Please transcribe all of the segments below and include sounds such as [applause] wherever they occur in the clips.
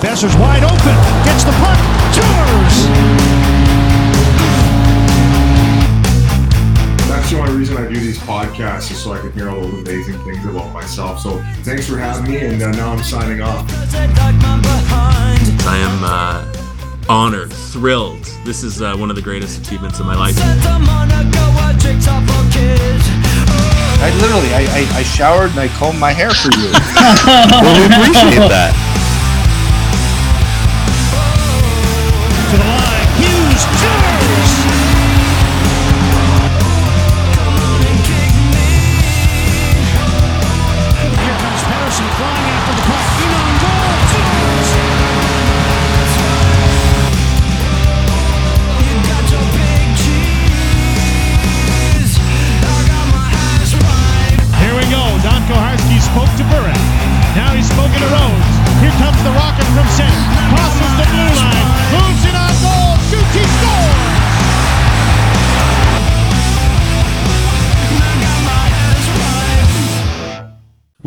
Besser's wide open. Gets the puck. Tours. That's the only reason I do these podcasts is so I can hear all those amazing things about myself. So thanks for having me, and uh, now I'm signing off. I am uh, honored, thrilled. This is uh, one of the greatest achievements of my life. I literally, I, I, I showered and I combed my hair for you. [laughs] well, we appreciate that.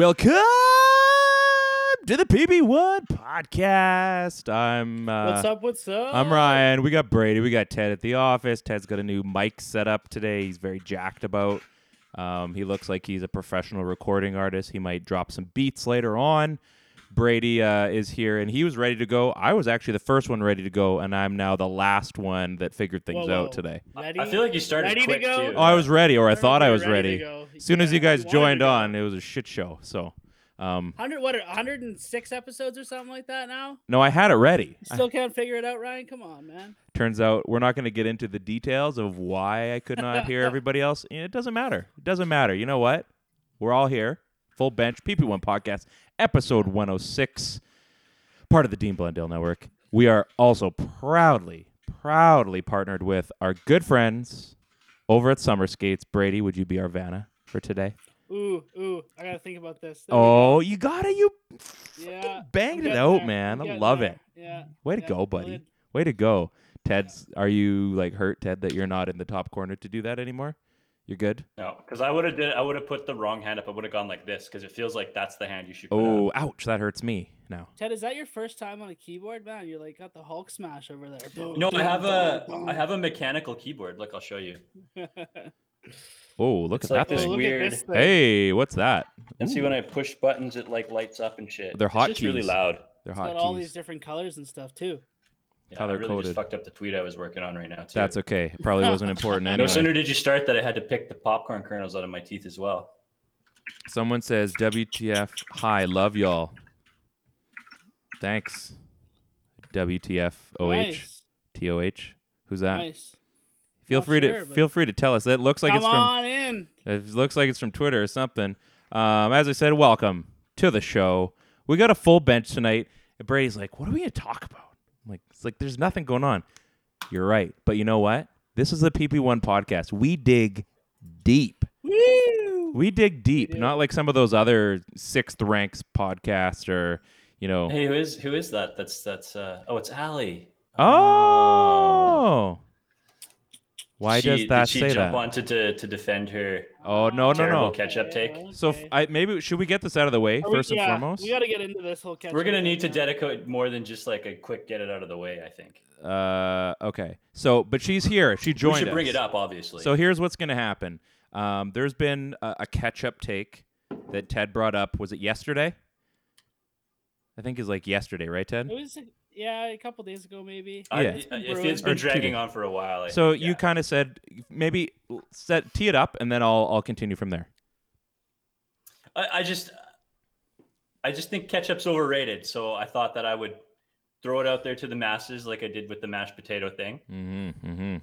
Welcome to the PP1 podcast. I'm uh, What's up? What's up? I'm Ryan. We got Brady. We got Ted at the office. Ted's got a new mic set up today. He's very jacked about. Um, he looks like he's a professional recording artist. He might drop some beats later on. Brady uh, is here and he was ready to go. I was actually the first one ready to go, and I'm now the last one that figured things Whoa, whoa. out today. Ready? I feel like you started Ready to go? too. Oh, I was ready, or I thought I was ready ready. As soon as you guys joined on, it was a shit show. So, um, Hundred what? Hundred and six episodes or something like that. Now no, I had it ready. I- still can't figure it out, Ryan. Come on, man. Turns out we're not going to get into the details of why I could not hear [laughs] everybody else. It doesn't matter. It doesn't matter. You know what? We're all here. Full bench PP1 podcast, episode 106, part of the Dean Blundell Network. We are also proudly, proudly partnered with our good friends over at Summerskates. Brady, would you be our Vanna for today? Ooh, ooh. I gotta think about this. There Oh, you got it. You yeah. banged it out, there. man. I love there. it. Yeah. Way to yeah, go, buddy. brilliant. Way to go. Ted's are you like hurt, Ted, that you're not in the top corner to do that anymore? You're good? No, because I would have did. I would have put the wrong hand up. I would have gone like this because it feels like that's the hand you should. Oh, up. ouch, that hurts me now. Ted, is that your first time on a keyboard, man? You're like got the Hulk smash over there. Boom, No, I boom, have a. boom, I have a mechanical keyboard. Look, I'll show you. [laughs] Oh, look It's at like that this thing. look weird- at this thing. Hey, what's that? And see when I push buttons, it like lights up and shit. They're It's just really loud. They're It's hot got all these different colors and stuff too. Yeah, I Color really coded. just fucked up the tweet I was working on right now too. That's okay. It probably [laughs] wasn't important No sooner did you start that I had to pick the popcorn kernels out of my teeth as well. Someone says WTF hi, love y'all. Thanks. WTF OH Nice. TOH. Who's that? Nice. Feel Not free sure, to but- feel free to tell us. That looks like Come it's from on in. It looks like it's from Twitter or something. Um, as I said, welcome to the show. We got a full bench tonight. And Brady's like, "What are we gonna talk about?" I'm like, "It's like there's nothing going on." You're right, but you know what? This is the PP1 podcast. We dig deep. Woo! We dig deep, do. not like some of those other sixth ranks podcasts or you know. Hey, who is who is that? That's that's. uh Oh, it's Allie. Oh, why She- does did that she say jump that? onto to to defend her Oh no no terrible no. ketchup take? So f- Okay. I, maybe should we get this out of the way Are we- first and yeah, foremost? We got to get into this whole catch. We're gonna need to now. dedicate more than just like a quick get it out of the way. I think Uh, okay. So, but she's here. She joined. we joined should bring it up. Obviously. So here's what's going to happen. Um, there's been a, a ketchup take that Ted brought up. Was it yesterday? I think it's like yesterday, right, Ted? It was yeah, a couple days ago maybe. I- Yeah. it- been it's brewing. been Or dragging on for a while. I So think, you yeah. kind of said maybe set tee it up, and then I'll I'll continue from there. I, I just, I just think ketchup's overrated. So I thought that I would throw it out there to the masses, like I did with the mashed potato thing, Mm-hmm, mm-hmm.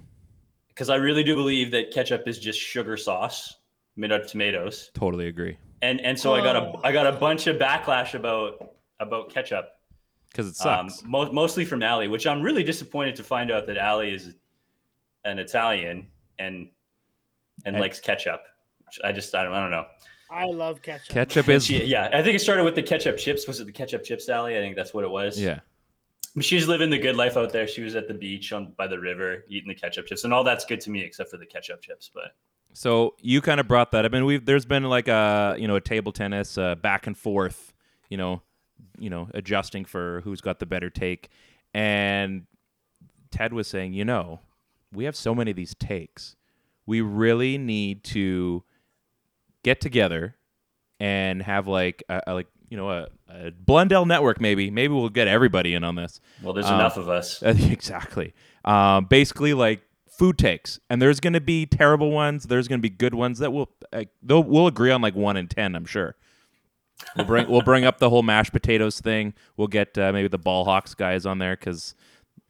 because I really do believe that ketchup is just sugar sauce made out of tomatoes. Totally agree. And and so I got a Oh. Got a bunch of backlash about about ketchup. Because it Um, sucks. mo- mostly from Allie, which I'm really disappointed to find out that Allie is an Italian and and And- likes ketchup. I just I don't, I don't know. I love ketchup. Ketchup is she- yeah, I think it started with the ketchup chips. Was it the ketchup chips, Allie? I think that's what it was. yeah. She's living the good life out there. She was at the beach on by the river eating the ketchup chips, and all that's good to me except for the ketchup chips. But So you kind of brought that up, mean, we've there's been like a you know a table tennis uh, back and forth, you know, you know adjusting for who's got the better take, and Ted was saying, you know, we have so many of these takes, we really need to get together and have like a, a like you know a, a Blundell network maybe maybe we'll get everybody in on this. well, there's Um, enough of us. [laughs] exactly. Um, basically, like food takes, and there's going to be terrible ones. There's going to be good ones that will uh, they'll we'll agree on like one in ten. I'm sure. We'll bring we'll bring up the whole mashed potatoes thing. We'll get uh, maybe the ball hawks guys on there because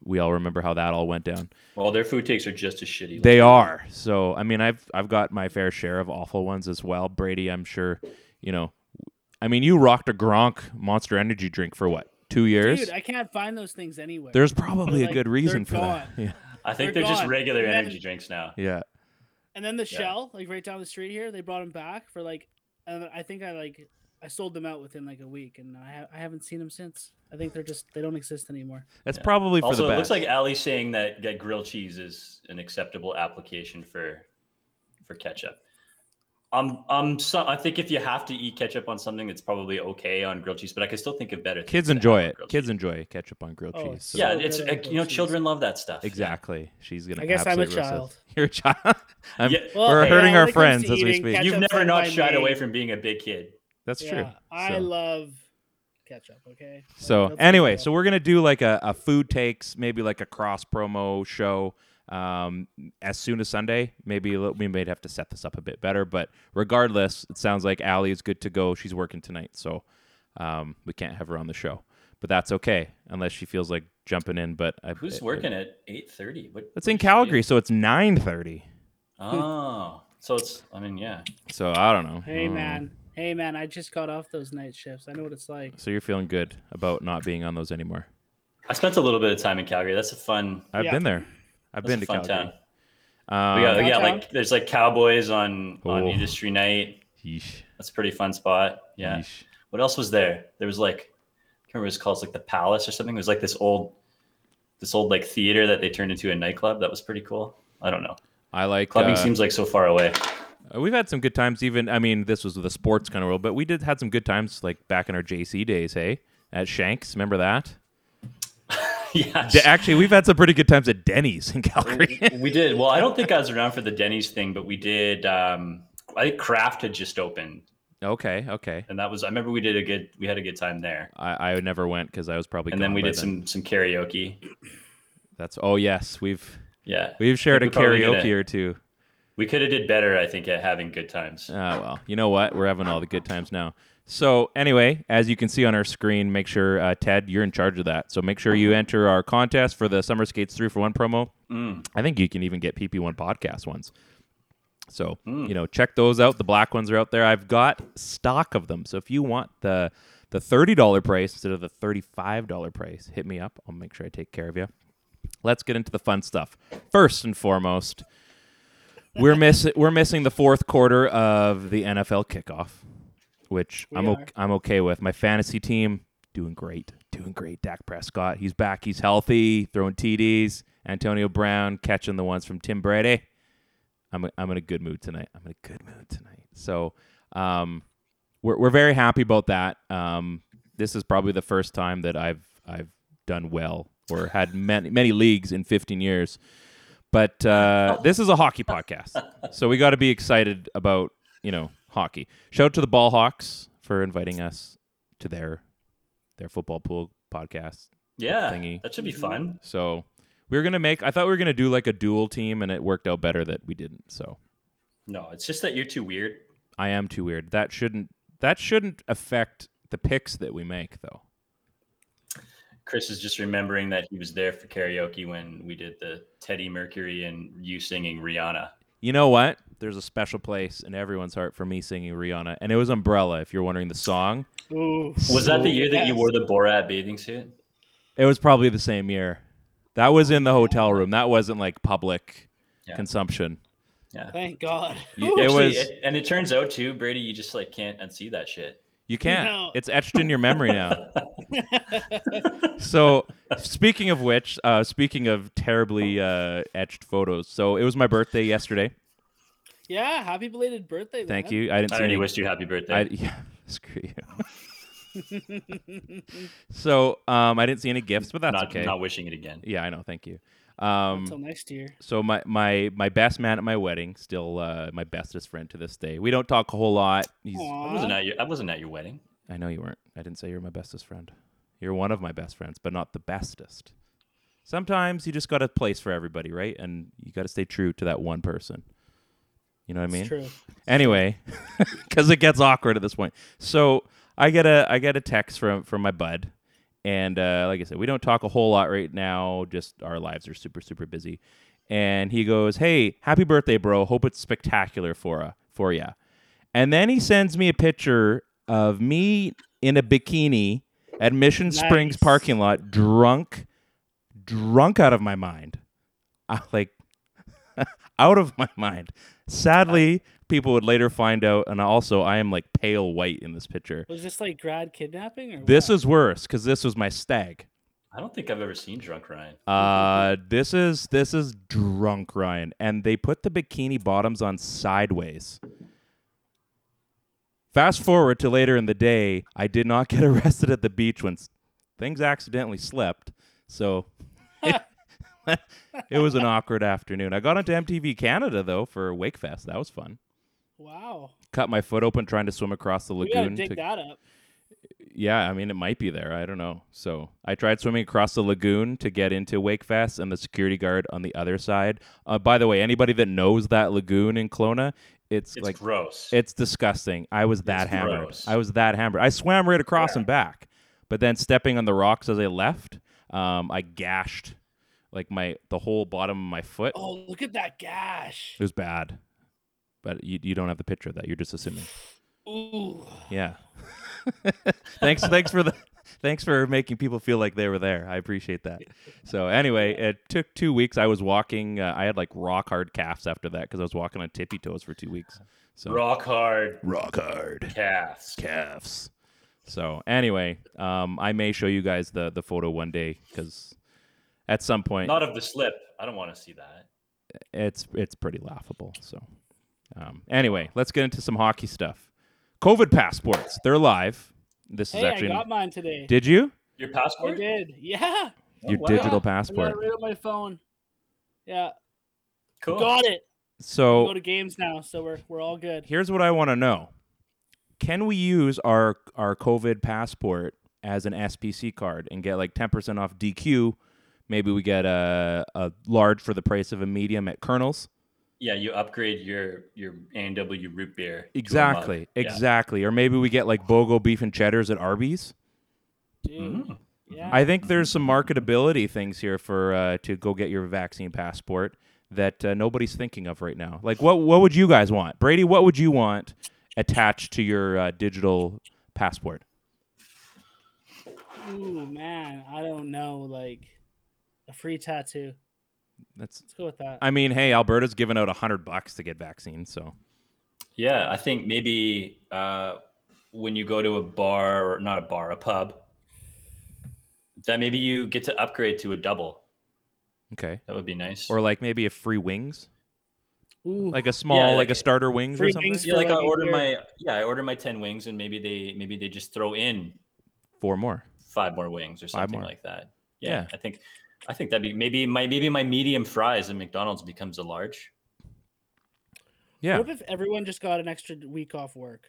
we all remember how that all went down. Well, their food takes are just as shitty. They are. So I mean, I've I've got my fair share of awful ones as well. Brady, I'm sure. You know, I mean, you rocked a Gronk Monster Energy drink for what two years? Dude, I can't find those things anywhere. There's probably a good reason they're for that. Yeah. I think They're they're, just regular then- energy drinks now. Yeah. And then the Yeah. shell, like right down the street here, they brought them back for like, and I think I like I sold them out within like a week, and I, ha- I haven't seen them since. I think they're just they don't exist anymore. That's probably for Also, the it best. looks like Allie saying that, that grilled cheese is an acceptable application for for ketchup. Um, um, so I think if you have to eat ketchup on something, it's probably okay on grilled cheese. But I can still think of better. things Kids enjoy it. Kids cheese. enjoy ketchup on grilled Oh, cheese. So- Yeah, it's good uh, you know, children love that stuff. Exactly. She's gonna. I guess I'm a absolutely roast child. [laughs] You're a child. I'm, Yeah, Well, we're hey, hurting yeah, our when it comes friends as we speak. You've never not not my shied away from being a big kid. That's Yeah, true. I So- love ketchup. Okay. So That's anyway, so we're gonna do like a, a food takes, maybe like a cross promo show. Um, as soon as Sunday, maybe we may have to set this up a bit better, but regardless, it sounds like Allie is good to go. She's working tonight, so um, we can't have her on the show, but that's okay unless she feels like jumping in. But I, Who's it- working at eight thirty? What? It's in does she do? Calgary, so it's nine thirty. Oh, so it's. I mean, yeah. So I don't know. Hey Uh, man, hey man, I just got off those night shifts. I know what it's like. So you're feeling good about not being on those anymore? I spent a little bit of time in Calgary. That's a fun. I've Yeah. been there. I've That's been a to fun Calgary. town. Um, We got, yeah, Downtown? like there's like cowboys on on Oh. industry night. yeesh, That's a pretty fun spot. Yeah. yeesh. What else was there? There was like, I can't remember what it's called. It's like the Palace or something. It was like this old, this old like theater that they turned into a nightclub. That was pretty cool. I don't know. I like Clubbing uh, seems like so far away. Uh, We've had some good times. Even I mean, this was the sports kind of world, but we did had some good times like back in our JC days. Hey, at Shanks, remember that? [laughs] yeah. D- actually, we've had some pretty good times at Denny's in Calgary. we did. Well, I don't think I was around for the Denny's thing, but we did. Um, I think Kraft had just opened, okay, okay. and that was. I remember we did a good. We had a good time there, I, I never went because I was probably. and then we did some some karaoke. That's oh yes, we've Yeah, we've shared a think we're probably karaoke or two. We could have did better. I think at having good times. Ah, well, you know what? We're having all the good times now. So, anyway, as you can see on our screen, make sure, uh, Ted, you're in charge of that. So, make sure you enter our contest for the Summerskates 3 for 1 promo. Mm. I think you can even get PP1 podcast ones. So, Mm. you know, check those out. The black ones are out there. I've got stock of them. So, if you want the the $30 price instead of the $35 price, hit me up. I'll make sure I take care of you. Let's get into the fun stuff. First and foremost, we're missing we're missing the fourth quarter of the NFL kickoff, which We I'm okay, I'm okay with. My fantasy team doing great, doing great. Dak Prescott, he's back, he's healthy, throwing TDs. Antonio Brown catching the ones from Tom Brady. I'm I'm in a good mood tonight. I'm in a good mood tonight. So, um, we're we're very happy about that. Um, this is probably the first time that I've I've done well or had many many leagues in 15 years. But uh, this is a hockey podcast, so we got to be excited about you know hockey. Shout out to the Ball Hawks for inviting us to their their football pool podcast. Yeah, Thingy. that should be fun. So we were gonna make. I thought we were gonna do like a dual team, and it worked out better that we didn't. So No, it's just that you're too weird. I am too weird. That shouldn't that shouldn't affect the picks that we make, though. Chris is just remembering that he was there for karaoke when we did the Teddy Mercury and you singing Rihanna. You know what? There's a special place in everyone's heart for me singing Rihanna, and it was Umbrella. If you're wondering the song, Ooh, Was that the year that you wore the Borat bathing suit? It was probably the same year. That was in the hotel room. That wasn't like public Yeah. consumption. Yeah. Thank God. You- it Actually, was. it- and it turns out too, Brady, you just like can't unsee that shit. You can't. No. It's etched in your memory now. [laughs] so, speaking of which, uh, speaking of terribly uh, etched photos, so it was my birthday yesterday. yeah, happy belated birthday. Thank man. you. I didn't I see already any. wished you happy birthday. I, [laughs] yeah, screw you. [laughs] so, um, I didn't see any gifts, but that's not, okay. not wishing it again. Yeah, I know. Thank you. Um, Until next year. so my my my best man at my wedding, still uh, my bestest friend to this day. We don't talk a whole lot. He's, I wasn't at your I wasn't at your wedding. I know you weren't. I didn't say you're my bestest friend. You're one of my best friends, but not the bestest. Sometimes you just got a place for everybody, right? And you got to stay true to that one person. You know what I mean? True. Anyway, because [laughs] it gets awkward at this point. So I get a I get a text from from my bud, and uh, like I said, we don't talk a whole lot right now. Just our lives are super super busy. And he goes, "Hey, happy birthday, bro! Hope it's spectacular for uh, for ya." And then he sends me a picture of me in a bikini at Mission Springs parking lot, drunk, drunk out of my mind, uh, [laughs] like [laughs] out of my mind. Sadly, people would later find out, and also I am like pale white in this picture. Was this like grad kidnapping or This what? is worse because this was my stag. I don't think I've ever seen drunk Ryan. Uh, this is this is drunk Ryan, and they put the bikini bottoms on sideways. Fast forward to later in the day, I did not [laughs] get arrested at the beach when things accidentally slipped. So [laughs] [laughs] it was an awkward afternoon. I got onto MTV Canada though for Wakefest. That was fun. Wow. Cut my foot open trying to swim across the We gotta lagoon. dig to- that up. yeah, I mean, it might be there. I don't know. So I tried swimming across the lagoon to get into Wakefest, and the security guard on the other side. Uh, by the way, anybody that knows that lagoon in Kelowna, it's, It's like gross. it's disgusting. I was that It's hammered. gross. I was that hammered. I swam right across and back, but then stepping on the rocks as I left, um, I gashed like my the whole bottom of my foot. Oh, look at that gash. It was bad, but you you don't have the picture of that. You're just assuming. Ooh. Yeah. [laughs] thanks thanks for the thanks for making people feel like they were there. I appreciate that. So anyway, it took 2 weeks. I was walking uh, I had like rock hard calves after that cuz I was walking on tippy toes for 2 weeks. So Rock hard rock hard calves. calves. So anyway, um I may show you guys the the photo one day cuz at some point Not of the slip. I don't want to see that. it's it's pretty laughable. So um anyway, let's get into some hockey stuff. COVID passports. They're live. This is Hey, I actually got mine today. Did you? Your passport? I passport? did. Yeah. Your wow. digital I got passport. it right on my phone. Yeah. Cool. Got it. So we go to games now, so we're we're all good. here's what I want to know: Can we use our our COVID passport as an SPC card and get like 10% off DQ? Maybe we get a a large for the price of a medium at Kernels. Yeah, you upgrade your your A&W root beer. to. Exactly, Yeah. exactly. Or maybe we get like BOGO beef and cheddars at Arby's. Dude. Mm. Yeah. I think there's some marketability things here for uh, to go get your vaccine passport that uh, nobody's thinking of right now. Like, what what would you guys want, Brady? What would you want attached to your uh, digital passport? Ooh, man, I don't know. Like a free tattoo. That's. Let's go with that. I mean, hey, Alberta's giving out a hundred bucks to get vaccines, so Yeah, I think maybe uh, when you go to a bar or not a bar, a pub, that maybe you get to upgrade to a double. okay. That would be nice. Or like maybe a free wings, Ooh. like a small, like, like a a- starter wings or something. wings yeah, like I order year. my yeah, I order my ten wings, and maybe they maybe they just throw in Four more. five more wings or something like that. Yeah, Yeah. I think I think that'd be maybe my maybe my medium fries at McDonald's becomes a large. Yeah, What if everyone just got an extra week off work?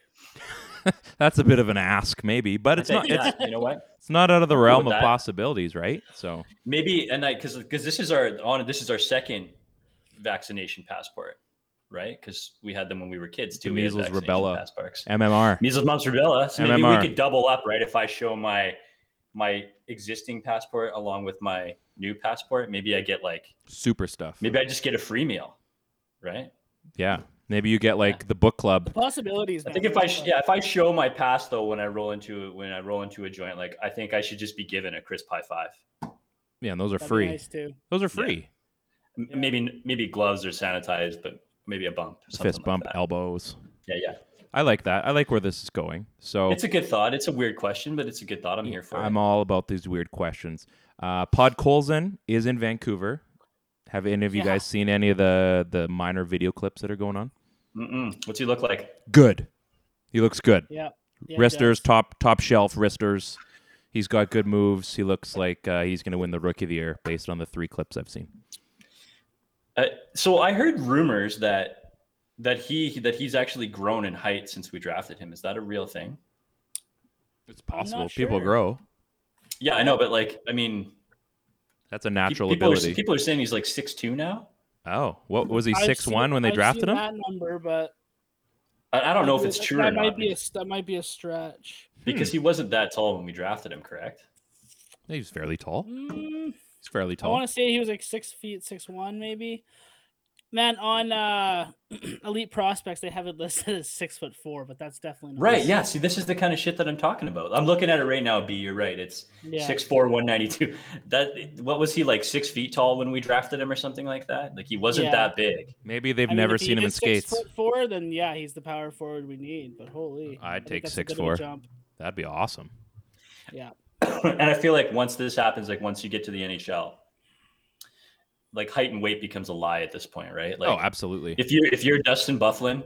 [laughs] that's a bit of an ask, maybe, but I it's not. think, It's, you know what? it's not out of the realm of that. possibilities, right? So Maybe and I because because this is our on this is our second vaccination passport, right? Because we had them when we were kids too. We had measles, rubella. passports. MMR. Measles, mumps, rubella. So maybe MMR. we could double up, right? If I show my my existing passport along with my new passport, maybe I get like super stuff. maybe I just get a free meal, right? Yeah, Maybe you get like the book club. Possibilities. I think if I sh- yeah if I show my past though when I roll into when I roll into a joint like I think I should just be given a Chris high five. Yeah, and those are that'd be free. nice too. Those are free. M- Yeah. Maybe maybe gloves are sanitized, but maybe a bump. Fist bump, that. elbows. Yeah, yeah. I like that. I like where this is going. So It's a good thought. It's a weird question, but it's a good thought. I'm here for I'm it. all about these weird questions. Uh, Podkolzin is in Vancouver. Have any of you Yeah. guys seen any of the the minor video clips that are going on? Mm-mm. What's he look like? Good. He looks good. Yeah. yeah wristers, top top shelf wristers. He's got good moves. He looks like uh, he's going to win the Rookie of the Year based on the three clips I've seen. Uh, so I heard rumors that that he that he's actually grown in height since we drafted him. Is that a real thing? It's possible. People sure. grow. Yeah, I know, but like, I mean, That's a natural people ability. are people are saying he's like six two now. oh, what was he I've six one seen- when they I've drafted seen him? That number, but I, I don't know if that- it's true That or might not be a that might be a stretch. because he wasn't that tall when we drafted him. Correct? He's fairly tall. Mm, He's fairly tall. I want to say he was like six feet, six one, maybe. Man, on uh [clears throat] Elite Prospects, they have it listed as six foot four, but that's definitely not Right. Yeah. See, this is the kind of shit that I'm talking about. I'm looking at it right now. B, you're right. It's Yeah. six four, one ninety two. That what was he like six feet tall when we drafted him or something like that? Like he wasn't Yeah. that big. Maybe they've I mean, never if he seen him in is six skates. Foot four, then yeah, he's the power forward we need. But holy, I I'd think take six a good of a 6'4". Jump. That'd be awesome. Yeah. [coughs] and I feel like once this happens, like once you get to the NHL, like height and weight becomes a lie at this point, right? Oh, like oh, absolutely. if you're if you're Dustin Byfuglien,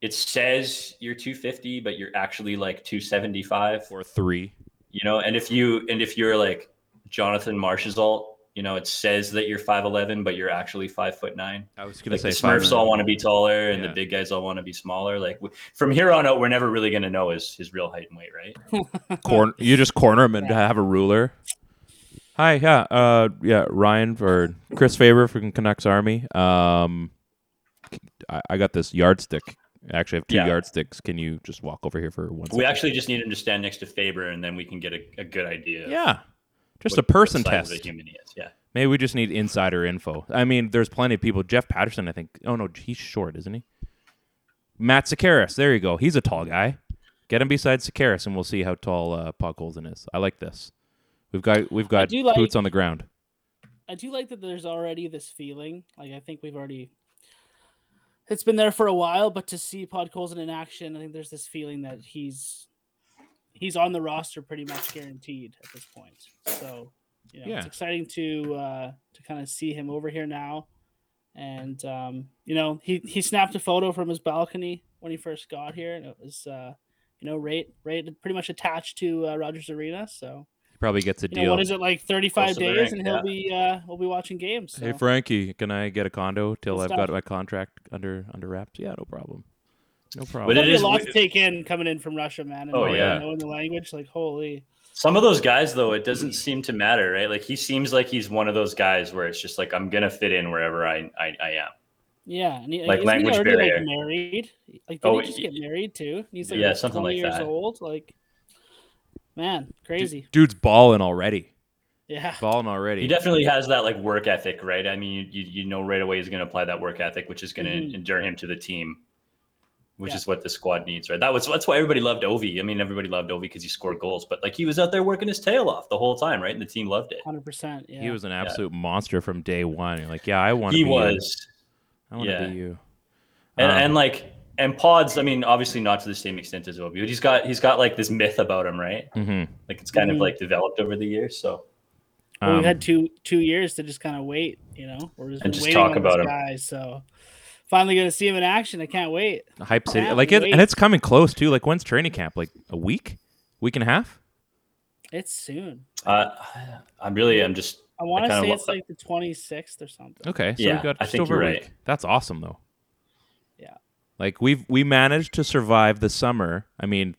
it says you're 250, but you're actually like 275. Or three. you know and if you and if you're like Jonathan Marchessault you know it says that you're 5'11 but you're actually 5 foot 9 I was gonna like say the smurfs all want to be taller and Yeah. the big guys all want to be smaller like w- from here on out we're never really going to know his his real height and weight right [laughs] corner. You just corner him and Yeah. have a ruler. Hi, yeah, uh, yeah, Ryan for Chris Faber from Canucks Army. Um, I, I got this yardstick. I actually have two Yeah. yardsticks. Can you just walk over here for one second? we actually just need him to stand next to faber and then we can get a, a good idea yeah, just what- a person test. a human is yeah Maybe we just need insider info. I mean, there's plenty of people. Jeff Paterson, I think. Oh no, he's short, isn't he? Matt Sekeres. There you go. He's a tall guy. Get him beside Sekeres, and we'll see how tall uh, Podkolzin is. I like this. We've got we've got like- boots on the ground. I do like that there's already this feeling. Like I think we've already it's been there for a while, but to see Podkolzin in action, I think there's this feeling that he's he's on the roster pretty much guaranteed at this point. So you know, Yeah. it's exciting to uh to kind of see him over here now. And um, you know, he he snapped a photo from his balcony when he first got here, and it was uh you know, right right pretty much attached to uh, Rogers Arena. So probably gets a you know, deal. what is it like 35 Close to the days rink, and he'll yeah. be uh we'll be watching games so. Hey Frankie, can I get a condo till Good I've stuff. got my contract under under wraps? Yeah, no problem. No problem. But That'd it be is a lot wi- to take in coming in from Russia, man. And Oh, knowing- yeah. knowing the language, like holy. some of those guys though it doesn't seem to matter right like he seems like he's one of those guys where it's just like i'm gonna fit in wherever i i, I am Yeah, and he, Like isn't he language already, barrier. Like married, like did Oh, he just get married too? And He's like yeah, what, something 20 like years that. old. Like, man, crazy. Dude's balling already. yeah, Balling already. He definitely has that like work ethic, right? I mean, you, you, you know right away he's going to apply that work ethic, which is going to Mhm. endure him to the team, which Yeah. is what the squad needs, right? That was that's why everybody loved Ovi. I mean, everybody loved Ovi because he scored goals, but like he was out there working his tail off the whole time, right? And the team loved it. hundred percent. Yeah, He was an absolute monster from day one. You're like, yeah, I want to He be you. was, I want to yeah. be you. and, Um, and like and Pods. I mean, obviously not to the same extent as Ovi, but he's got he's got like this myth about him, right? mhm. Like it's kind Mhm. of like developed over the years. So Well, Um, we've had two two years to just kind of wait, you know, we're just, And just talk about this him. guy. So finally going to see him in action. I can't wait. Hype City, like it, wait. and it's coming close too. Like when's training camp? Like a week, week and a half. It's soon. uh, I'm really I'm just I want to kinda say it's like the twenty sixth or something. Okay, so Yeah, we've got I just think over you're a right. week. That's awesome though. Yeah. Like we've we managed to survive the summer. I mean,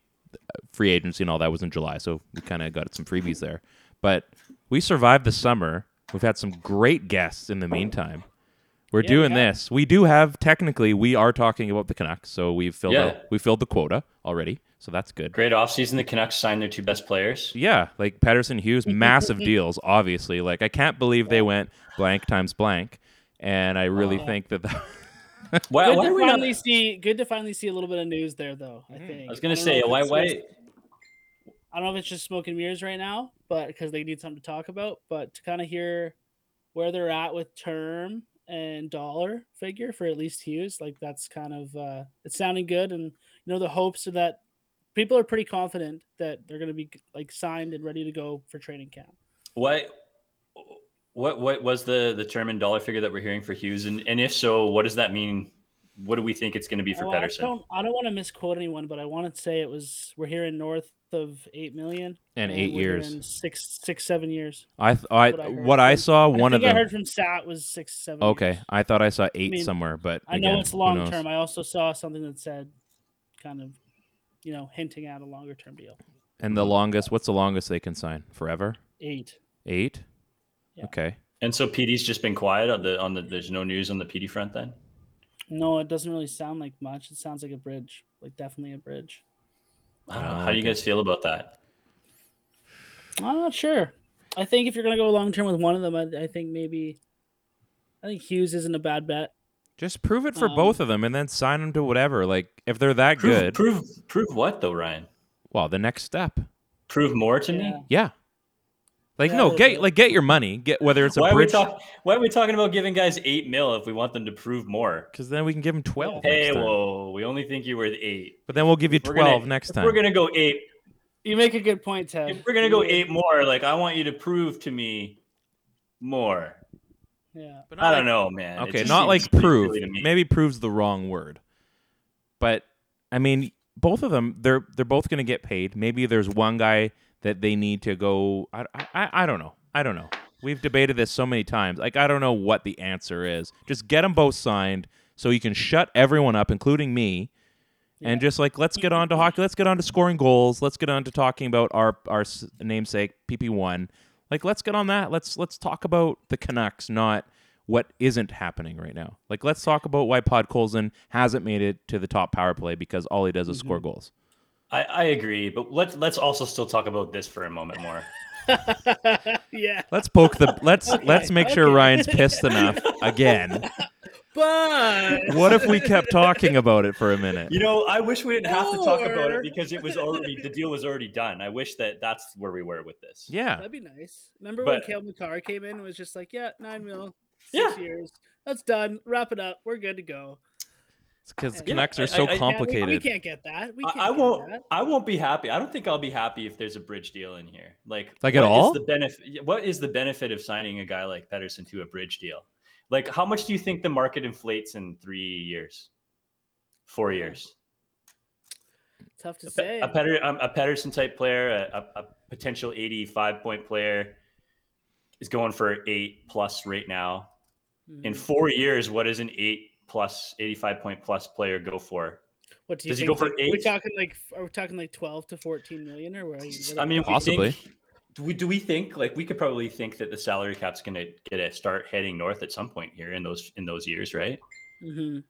free agency and all that was in July, so we kind of got some freebies there. But we survived the summer. We've had some great guests in the meantime. We're Yeah, doing have. this. We do have technically we are talking about the Canucks, so we've filled Yeah. out we filled the quota already. So that's good. great offseason. The Canucks signed their two best players. Yeah, like Pettersson Hughes, massive [laughs] deals, obviously. Like I can't believe they went blank times blank, and I really Oh. think that. that Why, good why to are we not? finally see. Good to finally see a little bit of news there, though. I think. Mm-hmm. I was gonna don't say why why I don't know if it's just smoking mirrors right now, but because they need something to talk about. But to kind of hear where they're at with term and dollar figure for at least Hughes, like that's kind of uh, it's sounding good, and you know the hopes are that people are pretty confident that they're going to be like signed and ready to go for training camp. What what what was the the term and dollar figure that we're hearing for Hughes, and and if so, what does that mean? What do we think it's going to be for I Pettersson? don't, I don't want to misquote anyone, but I want to say it was we're hearing north of eight million And eight we're years. six, six, seven years. I th- I what I what I saw one I of think I them. heard from Sat was six, seven. Okay, years. I thought I saw eight mean, somewhere, but I again, know it's long term. I also saw something that said, kind of, you know, hinting at a longer term deal. And the longest, what's the longest they can sign? Forever? Eight. Eight? Yeah. Okay. And so PD's just been quiet on the on the. There's no news on the PD front then. No, it doesn't really sound like much. It sounds like a bridge, like definitely a bridge. I don't know. How do you guys feel about that? I'm not sure. I think if you're gonna go long term with one of them, I, I think maybe, I think Hughes isn't a bad bet. Just prove it for Um, both of them and then sign them to whatever. Like, if they're that Prove, good, prove prove what though, Ryan? well, the next step. Prove more to me. Yeah. Yeah. Like, Yeah, no, get like get your money. Get whether it's a Why are we bridge, talking? Why are we talking about giving guys eight mil if we want them to prove more? because then we can give them twelve. Hey, next time. whoa! We only think you were eight. But then we'll give you We're twelve gonna- next if time. We're gonna go eight. You make a good point, Ted. If we're gonna go eight more, like I want you to prove to me more. Yeah. But I don't know, man. Okay, not like prove. silly to me. Maybe proves the wrong word. But I mean, both of them, they're they're both going to get paid. Maybe there's one guy that they need to go. I, I I don't know. I don't know. We've debated this so many times. Like I don't know what the answer is. Just get them both signed so you can shut everyone up, including me. And just like let's get on to hockey. Let's get on to scoring goals. Let's get on to talking about our our namesake PP one. Like let's get on that. Let's let's talk about the Canucks, not what isn't happening right now. Like let's talk about why Podkolzin hasn't made it to the top power play because all he does is score mm-hmm. goals. I, I agree, but let's let's also still talk about this for a moment more. [laughs] yeah. Let's poke the let's let's make sure. Ryan's [laughs] pissed enough again. But What if we kept talking about it for a minute? You know, I wish we didn't have to talk about it because it was already the deal was already done. I wish that that's where we were with this. Yeah. that'd be nice. Remember But- when Cale Makar came in and was just like, "Yeah, nine mil, Yeah. six years, that's done. Wrap it up. We're good to go." Because Yeah, Canucks are so I- I- yeah, we- we Yeah, we- complicated. We, can't get that. We can't I, I won't. that. I won't be happy. I don't think I'll be happy if there's a bridge deal in here. Like, Like at what is all? The benefit. What is the benefit of signing a guy like Pettersson to a bridge deal? Like, how much do you think the market inflates in three years, four years? Tough to A, say. a, Peder, um, a Pettersson type player, a, a, a potential 85 point player, is going for eight plus right now. In Mhm. four years, what is an eight plus 85 point plus player go for? What do you does he think? go for like, We're eight? talking like, are we talking like twelve to fourteen million, or what? Are you, what I mean, we Possibly. think- do we do we think like we could probably think that the salary cap's going to get a start heading north at some point here in those in those years, right? Mhm.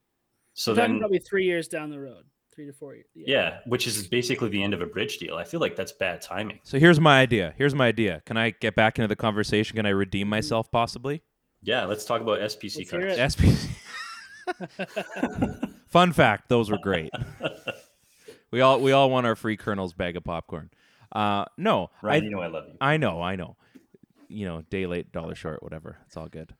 So We're then, probably three years down the road, three to four years. yeah, which is basically the end of a bridge deal. I feel like that's bad timing. So here's my idea. Here's my idea. Can I get back into the conversation? Can I redeem myself possibly? Yeah, let's talk about SPC Let's hear cards. it. SPC. [laughs] Fun fact: those were great. We all we all want our free Kernels bag of popcorn. Uh, no, Ryan, I you know I love you. I know, I know. You know, day late, dollar short, whatever. It's all good.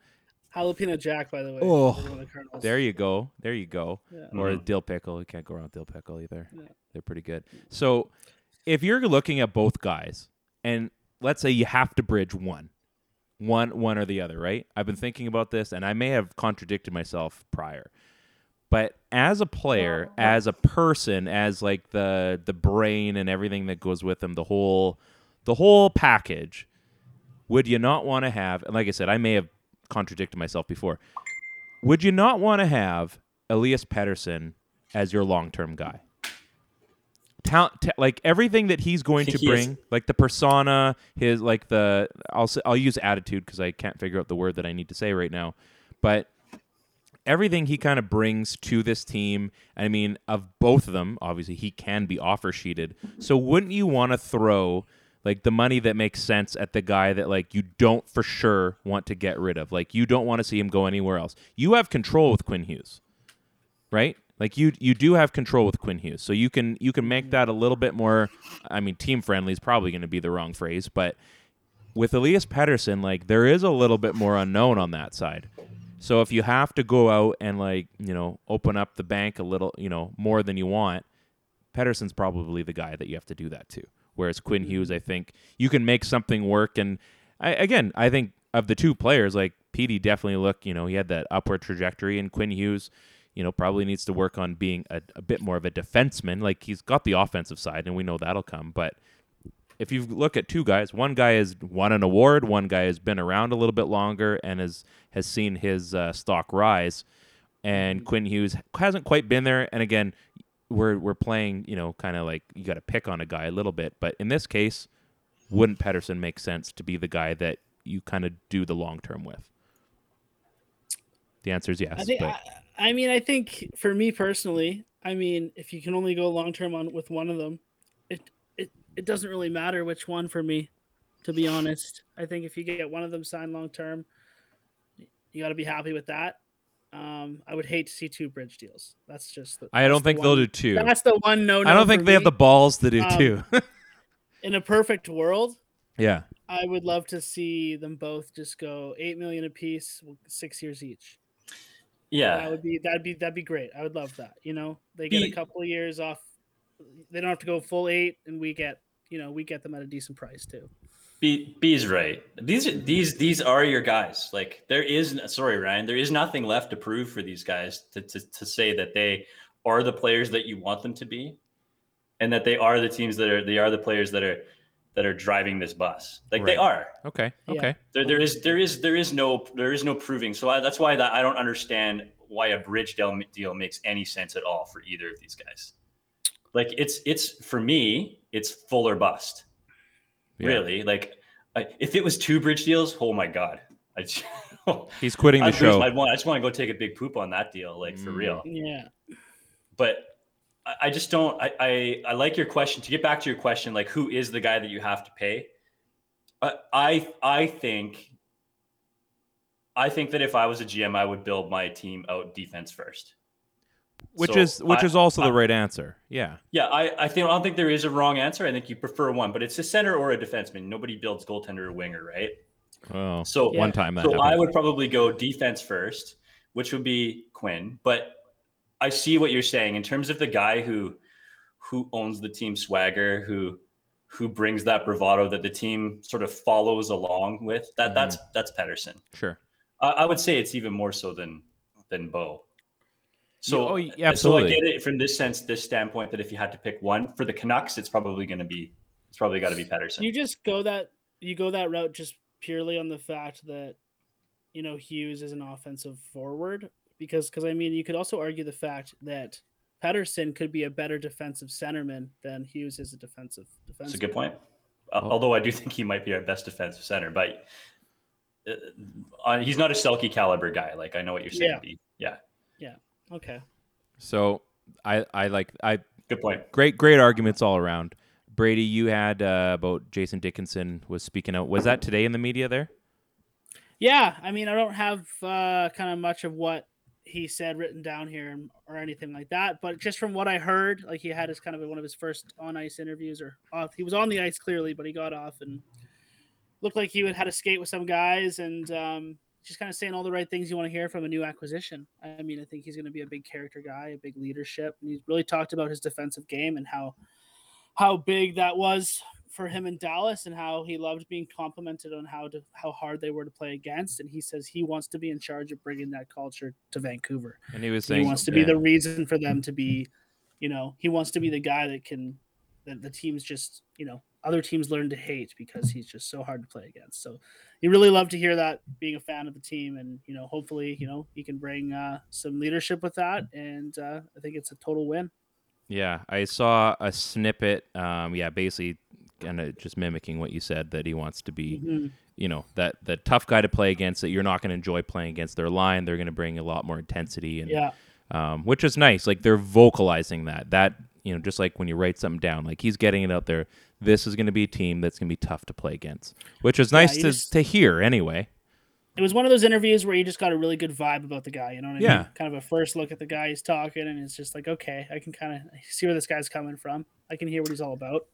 Jalapeno Jack, by the way. Oh, is one of the There you go. There you go. Yeah. Or Mhm. dill pickle. You can't go wrong with dill pickle either. Yeah. They're pretty good. So if you're looking at both guys, and let's say you have to bridge one, one, one or the other, right? I've been thinking about this, and I may have contradicted myself prior. But as a player, as a person, as like the the brain and everything that goes with them, the whole the whole package, would you not want to have? And like I said, I may have contradicted myself before. Would you not want to have Elias Pettersson as your long term guy? Talent, ta- like everything that he's going to he is- bring, like the persona, his like the I'll say, I'll use attitude because I can't figure out the word that I need to say right now, but everything he kind of brings to this team. I mean, of both of them, obviously he can be offer sheeted. So wouldn't you want to throw like the money that makes sense at the guy that like you don't for sure want to get rid of? Like you don't want to see him go anywhere else. You have control with Quinn Hughes. right? Like you you do have control with Quinn Hughes, so you can you can make that a little bit more. I mean, team friendly is probably going to be the wrong phrase, but with Elias Pettersson, like there is a little bit more unknown on that side. So if you have to go out and like you know open up the bank a little, you know more than you want, Pettersson's probably the guy that you have to do that to. Whereas Quinn mm-hmm. Hughes, I think you can make something work. And I, again, I think of the two players, like Petey definitely look, you know, he had that upward trajectory, and Quinn Hughes, you know, probably needs to work on being a, a bit more of a defenseman. Like he's got the offensive side, and we know that'll come. But if you look at two guys, one guy has won an award, one guy has been around a little bit longer and has has seen his uh, stock rise, and Quinn Hughes hasn't quite been there. And again, we're we're playing, you know, kind of like you got to pick on a guy a little bit, but in this case, wouldn't Pettersson make sense to be the guy that you kind of do the long term with? The answer is yes. I think. but I, I mean, I think for me personally, I mean, if you can only go long term on with one of them, it it it doesn't really matter which one for me. To be honest, I think if you get one of them signed long term, you got to be happy with that. Um, I would hate to see two bridge deals. That's just. The, I don't the think they'll do two. That's the one no. I don't think they have the balls to do Um, two. In a perfect world, [laughs] yeah. I would love to see them both just go eight million a piece, six years each. Yeah, that would be that'd be that'd be great. I would love that. You know, they get a couple of years off. They don't have to go full eight, and we get you know we get them at a decent price too. B B's right. These are these these are your guys. Like there is sorry Ryan, there is nothing left to prove for these guys to to, to say that they are the players that you want them to be, and that they are the teams that are they are the players that are that are driving this bus. Like they are. Okay. Yeah. Okay. There, there is there is there is no there is no proving. So I, that's why that I don't understand why a bridge deal deal makes any sense at all for either of these guys. Like it's it's for me, it's full or bust. Yeah. Really, like I, if it was two bridge deals, oh my god, I just, [laughs] He's quitting the I'd, show. I'd want, I just want to go take a big poop on that deal, like for Mm. real. Yeah, But I, just don't. I, I I like your question. To get back to your question, like who is the guy that you have to pay? I I, I think. I think that if I was a GM, I would build my team out defense first. which So is which I- is also I- the right answer. Yeah. Yeah, I, I think I don't think there is a wrong answer. I think you prefer one, but it's a center or a defenseman. Nobody builds goaltender or winger, right? Well, So one time that so happened. I would probably go defense first, which would be Quinn. But I see what you're saying in terms of the guy who who owns the team swagger, who who brings that bravado that the team sort of follows along with. That mm-hmm. that's that's Pettersson. sure. I, I would say it's even more so than than Bo. So, oh, yeah, so I get it from this sense, this standpoint that if you had to pick one for the Canucks, it's probably going to be it's probably got to be Pettersson. you just go that you go that route just purely on the fact that you know Hughes is an offensive forward because because I mean you could also argue the fact that Pettersson could be a better defensive centerman than Hughes is a defensive defense. That's a good point. Uh, Although I do think he might be our best defensive center, but uh, uh, he's not a Selke caliber guy. Like I know what you're saying. Yeah. B. yeah, Okay. So I I like I good point. great great arguments all around. Brady, you had uh, about Jason Dickinson was speaking out. Was that today in the media there? Yeah, I mean, I don't have uh, kind of much of what he said written down here or anything like that, but just from what I heard, like he had his kind of one of his first on ice interviews or off. He was on the ice clearly, but he got off and looked like he would had a skate with some guys and um, just kind of saying all the right things you want to hear from a new acquisition. I mean, I think he's going to be a big character guy, a big leadership, and he's really talked about his defensive game and how how big that was for him in Dallas and how he loved being complimented on how to how hard they were to play against. And he says he wants to be in charge of bringing that culture to Vancouver. And he was saying He wants to be yeah. the reason for them to be, [laughs] you know, he wants to be the guy that can that the teams just, you know, other teams learn to hate because he's just so hard to play against. So you really love to hear that being a fan of the team and you know, hopefully, you know, he can bring uh, some leadership with that and uh, I think it's a total win. Yeah, I saw a snippet. Um, yeah, basically, kind of just mimicking what you said that he wants to be, Mhm. you know, that the tough guy to play against. That you're not going to enjoy playing against their line. They're going to bring a lot more intensity, and Yeah. um, which is nice. Like they're vocalizing that. That you know, just like when you write something down, like he's getting it out there. This is going to be a team that's going to be tough to play against, which is nice you to just- to hear anyway. it was one of those interviews where you just got a really good vibe about the guy. You know what I Yeah. mean? Kind of a first look at the guy he's talking, and it's just like, okay, I can kind of see where this guy's coming from. I can hear what he's all about.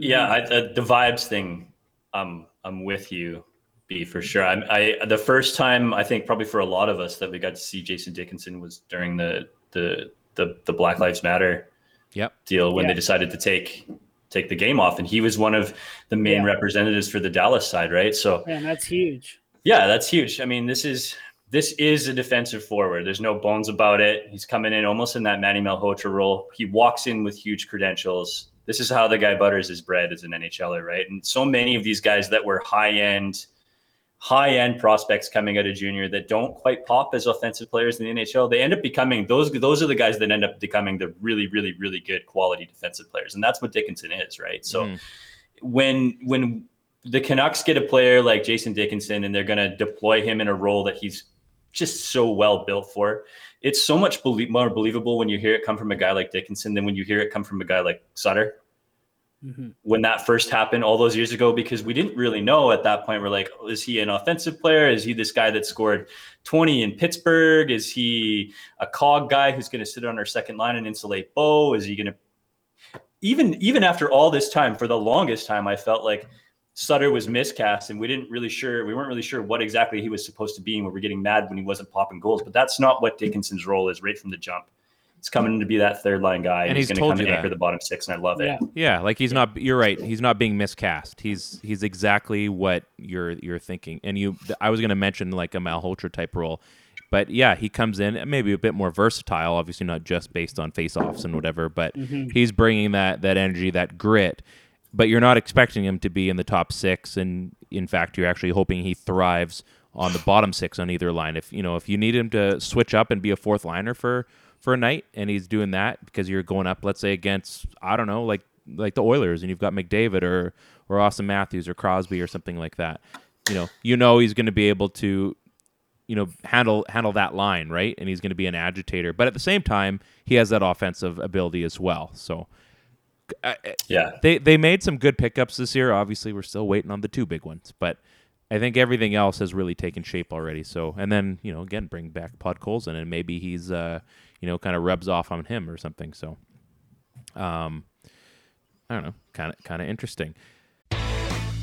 Yeah, mm-hmm. I, the, the vibes thing, I'm I'm with you, B for sure. I'm, I the first time I think probably for a lot of us that we got to see Jason Dickinson was during the the the, the Black Lives Matter Yep. deal when Yeah. they decided to take take the game off, and he was one of the main Yeah. representatives for the Dallas side, right? So Man, that's huge. yeah, that's huge. I mean, this is this is a defensive forward. There's no bones about it. He's coming in almost in that Manny Malhotra role. He walks in with huge credentials. This is how the guy butters his bread as an NHLer, right? And so many of these guys that were high end, high end prospects coming out of junior that don't quite pop as offensive players in the NHL, they end up becoming those. Those are the guys that end up becoming the really, really, really good quality defensive players, and that's what Dickinson is, right? So Mhm. when when the Canucks get a player like Jason Dickinson and they're going to deploy him in a role that he's just so well built for. It's so much belie- more believable when you hear it come from a guy like Dickinson than when you hear it come from a guy like Sutter. Mhm. When that first happened all those years ago, because we didn't really know at that point. We're like, oh, is he an offensive player? Is he this guy that scored 20 in Pittsburgh? Is he a cog guy who's going to sit on our second line and insulate Bo? Is he going to even even after all this time, for the longest time, I felt like Sutter was miscast, and we didn't really sure we weren't really sure what exactly he was supposed to be, and we were getting mad when he wasn't popping goals. But that's not what Dickinson's role is right from the jump. It's coming in to be that third line guy, And he's, he's going to come and anchor the bottom six, and I love it. Yeah. Yeah, like he's not. You're right. He's not being miscast. He's he's exactly what you're you're thinking. And you, I was going to mention like a Malhotra type role, but yeah, he comes in maybe a bit more versatile. Obviously, not just based on face-offs and whatever, but mm-hmm. he's bringing that that energy, that grit. But you're not expecting him to be in the top six, and in fact, you're actually hoping he thrives on the bottom six on either line. If you know if you need him to switch up and be a fourth liner for for a night, and he's doing that because you're going up, let's say against I don't know, like like the Oilers, and you've got McDavid or or Austin Matthews or Crosby or something like that. You know, you know he's going to be able to, you know, handle handle that line right, and he's going to be an agitator. But at the same time, he has that offensive ability as well. So. I- I- Yeah. they they made some good pickups this year. Obviously, we're still waiting on the two big ones, but I think everything else has really taken shape already. So, and then you know, again, bring back Podkolzin, and maybe he's uh, you know, kind of rubs off on him or something. So, um, I don't know, kind of kind of interesting.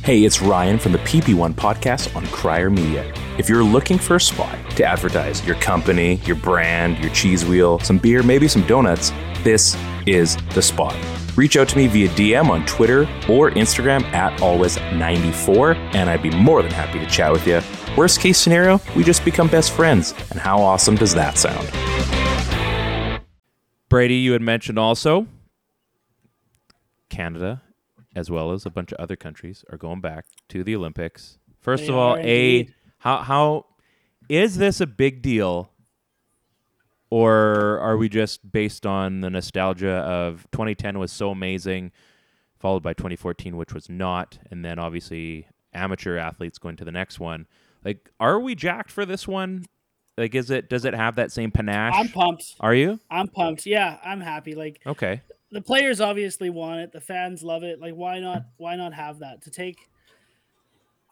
Hey, it's Ryan from the PP1 podcast on Crier Media. If you're looking for a spot to advertise your company, your brand, your cheese wheel, some beer, maybe some donuts, this is the spot. Reach out to me via DM on Twitter or Instagram at always94, and I'd be more than happy to chat with you. Worst case scenario, we just become best friends. And how awesome does that sound? Brady, you had mentioned also Canada, as well as a bunch of other countries, are going back to the Olympics. First They of all, a indeed. how how is this a big deal, or are we just based on the nostalgia of 2010 was so amazing, followed by 2014, which was not, and then obviously amateur athletes going to the next one. Like, are we jacked for this one? Like, is it does it have that same panache? I'm pumped. Are you I'm pumped. Yeah, I'm happy. Like okay? the players obviously want it. The fans love it. Like why not? Why not have that to take?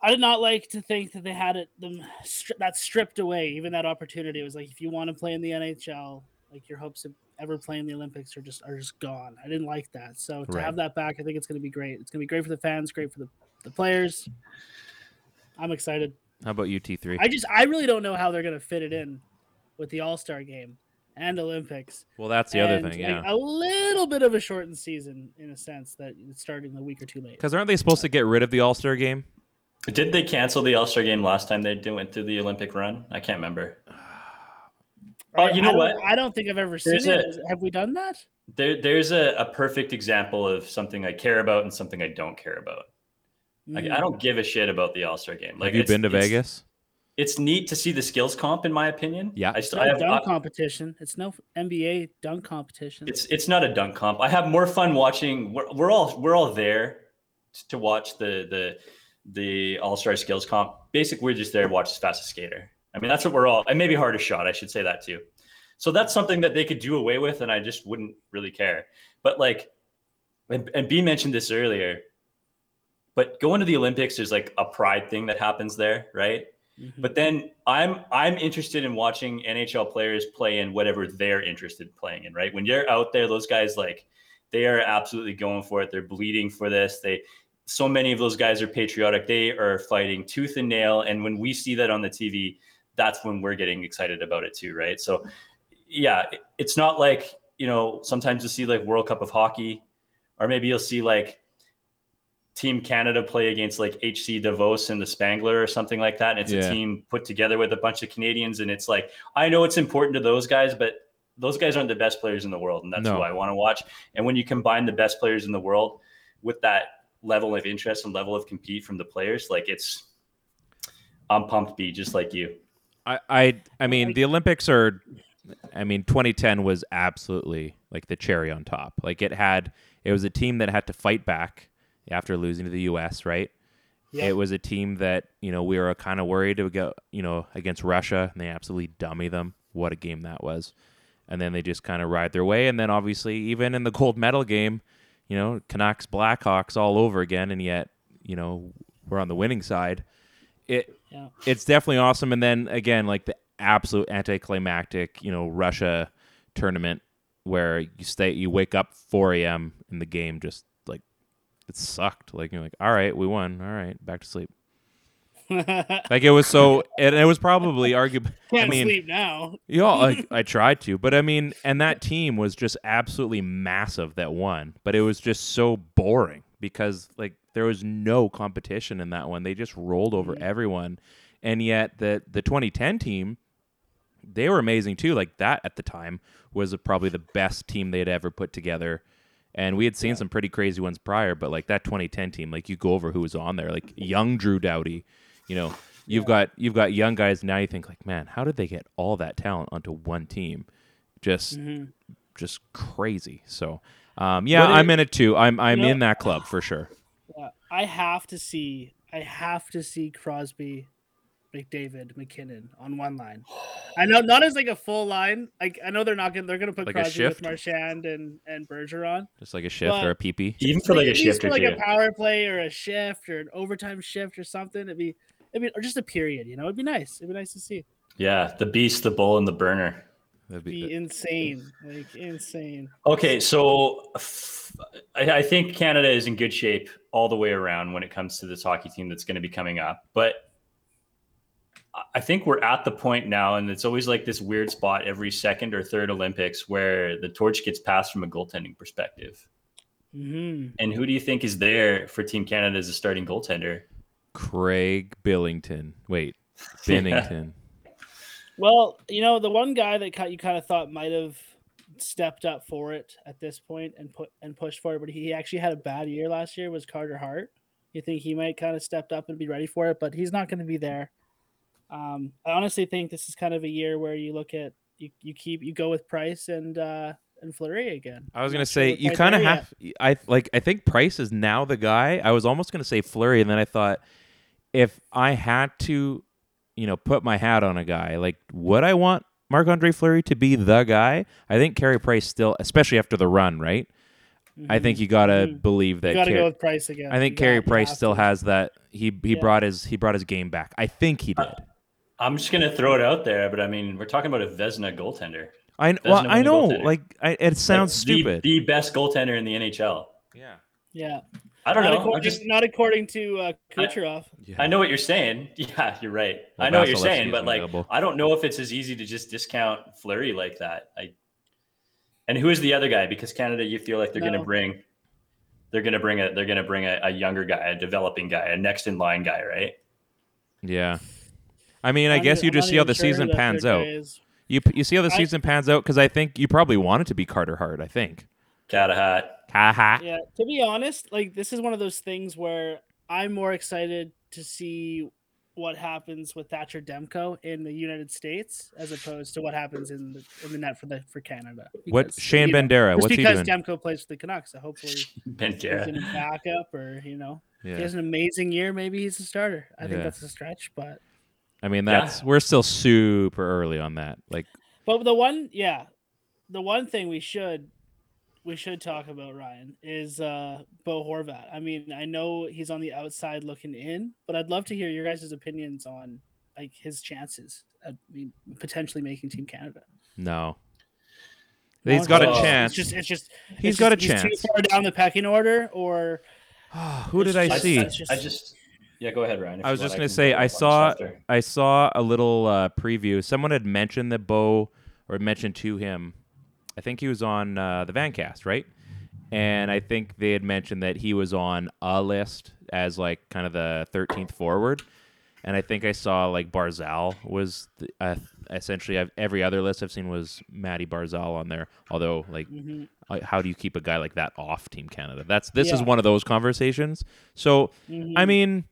I did not like to think that they had it them stri- that stripped away. Even that opportunity it was like if you want to play in the NHL, like your hopes of ever playing the Olympics are just are just gone. I didn't like that. So to Right. have that back, I think it's going to be great. It's going to be great for the fans, great for the the players. I'm excited. How about you, T three? I just I really don't know how they're going to fit it in with the All Star game and Olympics. Well, that's the other and, thing, like, yeah. a little bit of a shortened season in a sense that it's starting a week or two late. Because aren't they supposed to get rid of the All Star game? Did they cancel the All Star game last time they went through the Olympic run? I can't remember. [sighs] Oh, you I know don't- what? I don't think I've ever seen There's it. a- Is- Have we done that? There, there's a, a perfect example of something I care about and something I don't care about. Like, I hmm. don't give a shit about the All Star game. Like, have you it's- been to Vegas? It's neat to see the skills comp, in my opinion. Yeah. I, It's st- no I have, dunk I- competition. It's no NBA dunk competition. it's it's not a dunk comp. I have more fun watching. We're, we're all we're all there to watch the the the All Star skills comp. Basically, we're just there to watch the fastest skater. I mean, that's what we're all. And maybe hardest shot. I should say that too. So that's something that they could do away with, and I just wouldn't really care. But like, and, and B mentioned this earlier. But going to the Olympics, is like a pride thing that happens there, right? Mhm. But then I'm I'm interested in watching NHL players play in whatever they're interested in playing in, right? When you're out there, those guys like they are absolutely going for it. They're bleeding for this. They so many of those guys are patriotic. They are fighting tooth and nail. And when we see that on the TV, that's when we're getting excited about it too, right? So yeah, it's not like, you know, sometimes you see like World Cup of hockey, or maybe you'll see like Team Canada play against like HC Davos and the Spengler or something like that. And it's Yeah. a team put together with a bunch of Canadians. And it's like, I know it's important to those guys, but those guys aren't the best players in the world. And that's No. who I want to watch. And when you combine the best players in the world with that level of interest and level of compete from the players, like it's, I'm pumped, B, just like you. I, I, I mean, the Olympics are. I mean, 2010 was absolutely like the cherry on top. Like it had, it was a team that had to fight back after losing to the U.S. Right. Yeah. It was a team that you know we were kind of worried to go, you know, against Russia, and they absolutely dummy them. What a game that was! And then they just kind of ride their way, and then obviously even in the gold medal game, you know, Canucks Blackhawks all over again, and yet you know we're on the winning side. It Yeah. it's definitely awesome. And then again, like the absolute anticlimactic, you know, Russia tournament where you stay, you wake up 4 a.m. in the game, just like it sucked. Like you're like, all right, we won. All right, back to sleep. [laughs] Like it was so, and it was probably arguably. [laughs] Can't I mean, sleep now. you know, I, I tried to, but I mean, and that team was just absolutely massive that won, but it was just so boring because like there was no competition in that one. They just rolled over mm-hmm. everyone, and yet the the 2010 team, they were amazing too. Like that at the time was probably the best team they'd ever put together. And we had seen some pretty crazy ones prior, but like that 2010 team, like you go over who was on there, like young Drew Doughty, you know, you've got you've got young guys now. You think like, man, how did they get all that talent onto one team? Just just crazy. So, um, yeah, I'm it- in it too. I'm I'm know- in that club for sure. Yeah, I have to see. I have to see Crosby, McDavid, MacKinnon on one line. I know not as like a full line. Like I know they're not gonna they're gonna put Like Crosby with? Marchand and and Bergeron. Just like a shift or a PP. Even for like a shift for or like two. a power play or a shift or an overtime shift or something. It'd be it'd be or just a period. You know, it'd be nice. It'd be nice to see. Yeah, the beast, the bull, and the burner. That'd Be be, insane, like insane. Okay, so f- I, I think Canada is in good shape all the way around when it comes to this hockey team that's going to be coming up. But I- I think we're at the point now, and it's always like this weird spot every second or third Olympics where the torch gets passed from a goaltending perspective. hmm And who do you think is there for Team Canada as a starting goaltender? Craig Billington. Wait, [laughs] Binnington. Well, you know, the one guy that you kind of thought might have stepped up for it at this point and put and pushed for it, but he actually had a bad year last year. Was Carter Hart? You think he might kind of stepped up and be ready for it, but he's not going to be there. Um, I honestly think this is kind of a year where you look at you, you keep you go with Price and uh, and Fleury again. I was gonna say you kind of there yet. have. I like. I think Price is now the guy. I was almost gonna say Fleury, and then I thought if I had to, you know, put my hat on a guy, like would I want Marc Andre Fleury to be the guy? I think Carey Price still, especially after the run, right? I think you gotta Mhm. believe that. You got to Car- go with Price again. I think You Carey Price have still to. has that. He he Yeah. brought his he brought his game back. I think he did. I'm just going to throw it out there, but I mean, we're talking about a Vezina goaltender. I Doesn't well know I know. Like I, it sounds Like, the- stupid. The, best goaltender in the NHL. yeah. Yeah, I don't not know. According, just, not according to uh, Kucherov. I know what you're saying. [laughs] Yeah, you're right. Well, I know what you're saying, but like, available. I don't know if it's as easy to just discount Fleury like that. I. And who is the other guy? Because Canada, you feel like they're going to bring, they're going to bring a, they're going to bring a, a younger guy, a developing guy, a next in line guy, right? Yeah. I mean, I I'm guess not- you just see how the sure season pans out. guy. You you see how the I- season pans out because I think you probably want it to be Carter Hart. I think. Catahat. Ha ha. Yeah, to be honest, like this is one of those things where I'm more excited to see what happens with Thatcher Demko in the United States as opposed to what happens in the in the net for the for Canada. What Shane you know, Bandera? Just What's he because doing? Demko plays for the Canucks, so hopefully [laughs] he's Bandera. in a backup or you know Yeah. he has an amazing year, maybe he's a starter. I Yeah. think that's a stretch, but I mean, Yeah. that's we're still super early on that. Like, But the one, yeah, the one thing we should we should talk about Ryan is uh Bo Horvat. I mean, I know he's on the outside looking in, but I'd love to hear your guys' opinions on like his chances at I mean, potentially making Team Canada. No. No, He's got a chance. It's just, it's just, He's it's got a just- he's chance. too far down the pecking order, or [sighs] Who did I it's see? just- I just yeah, go ahead, Ryan. I was just gonna say I saw after. I saw a little uh, preview. Someone had mentioned that Bo or mentioned to him. I think he was on uh, the Vancast, right? And I think they had mentioned that he was on a list as like kind of the 13th forward. And I think I saw like Barzal was the, uh, essentially I've, every other list I've seen was Matty Barzal on there. Although like, uh, how do you keep a guy like that off Team Canada? That's this is one of those conversations. So I mean,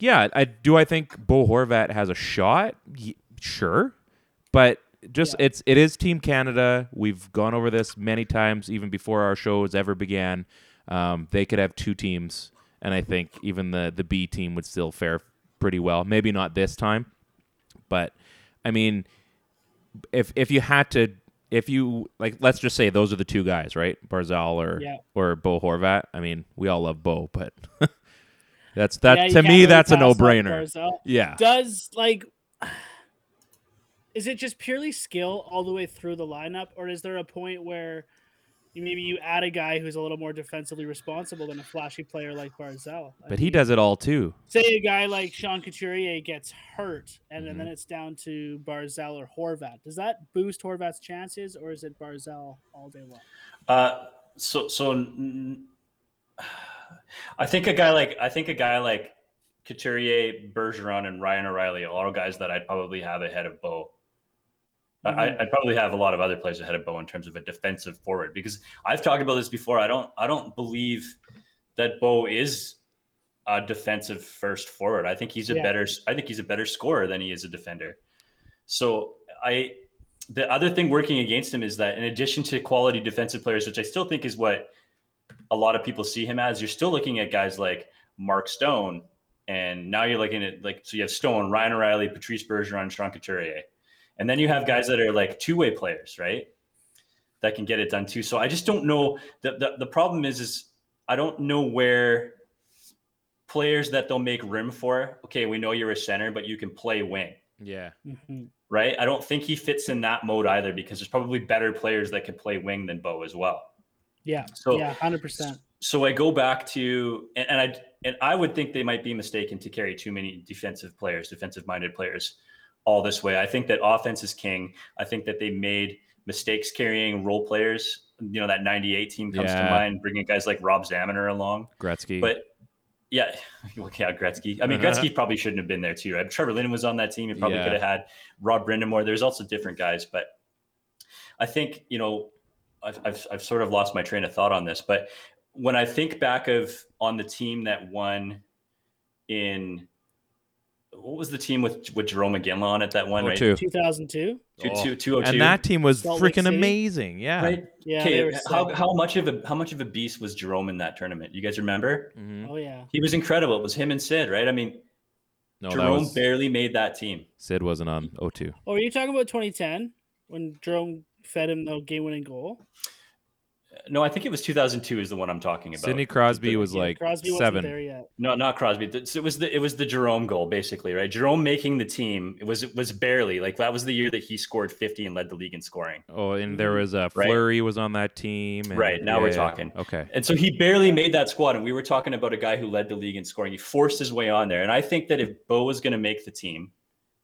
yeah, I do. I think Bo Horvat has a shot. Y- sure, but just Yeah. it's it is Team Canada. We've gone over this many times, even before our shows ever began. Um, they could have two teams, and I think even the the B team would still fare pretty well. Maybe not this time, but I mean, if if you had to. If you like, let's just say those are the two guys, right? Barzal or Yeah. or Bo Horvat. I mean, we all love Bo, but [laughs] that's that Yeah, to me really that's a no-brainer. Yeah. Does like is it just purely skill all the way through the lineup, or is there a point where maybe you add a guy who's a little more defensively responsible than a flashy player like Barzal? I But he does it all too. Say a guy like Sean Couturier gets hurt, and Mm-hmm. then it's down to Barzal or Horvat. Does that boost Horvat's chances, or is it Barzal all day long? Uh, so so n- [sighs] I think a guy like I think a guy like Couturier, Bergeron, and Ryan O'Reilly are all guys that I'd probably have ahead of Bo. I I, mm-hmm. I'd probably have a lot of other players ahead of Bo in terms of a defensive forward because I've talked about this before. I don't I don't believe that Bo is a defensive first forward. I think he's a Yeah. better I think he's a better scorer than he is a defender. So I the other thing working against him is that in addition to quality defensive players, which I still think is what a lot of people see him as, you're still looking at guys like Mark Stone, and now you're looking at like so you have Stone, Ryan O'Reilly, Patrice Bergeron, Sean Couturier, and then you have guys that are like two way players, right? That can get it done too. So I just don't know. The, the the problem is is I don't know where players that they'll make room for. Okay, we know you're a center, but you can play wing Yeah. Mm-hmm. right? I don't think he fits in that mode either because there's probably better players that could play wing than Bo as well. Yeah, So- yeah, hundred percent. So I go back to and, and I and I would think they might be mistaken to carry too many defensive players, defensive minded players all this way. I think that offense is king. I think that they made mistakes carrying role players. You know, that 98 team comes Yeah. to mind, bringing guys like Rob Zamuner along. Gretzky. But yeah, [laughs] well, yeah, Gretzky. I mean, uh-huh. Gretzky probably shouldn't have been there too. Right? Trevor Linden was on that team. He probably Yeah. could have had Rob Brind'Amour. There's also different guys, but I think you know, I've, I've I've sort of lost my train of thought on this. But when I think back of on the team that won in what was the team with with Jarome Iginla on it that one, right? two. Two thousand two. Two, Oh. two, 202. and that team was freaking amazing. Yeah. right? Yeah, Okay, how, how much of a how much of a beast was Jarome in that tournament? You guys remember? Mhm. Oh yeah. He was incredible. It was him and Sid, right? I mean, No, Jarome was barely made that team. Sid wasn't on 02. Oh, are you talking about 2010 when Jarome fed him the game-winning goal? No, I think it was 2002 is the one I'm talking about. Sidney Crosby The- was Yeah, like Crosby wasn't seven. there yet. no, not Crosby. It was the it was the Jarome goal basically, right? Jarome making the team. It was it was barely like that was the year that he scored 50 and led the league in scoring. Oh, and there was a Mm-hmm. Right. Fleury was on that team. and- Right, now we're yeah, talking. Okay. And so he barely made that squad. And we were talking about a guy who led the league in scoring. He forced his way on there. And I think that if Bo was going to make the team,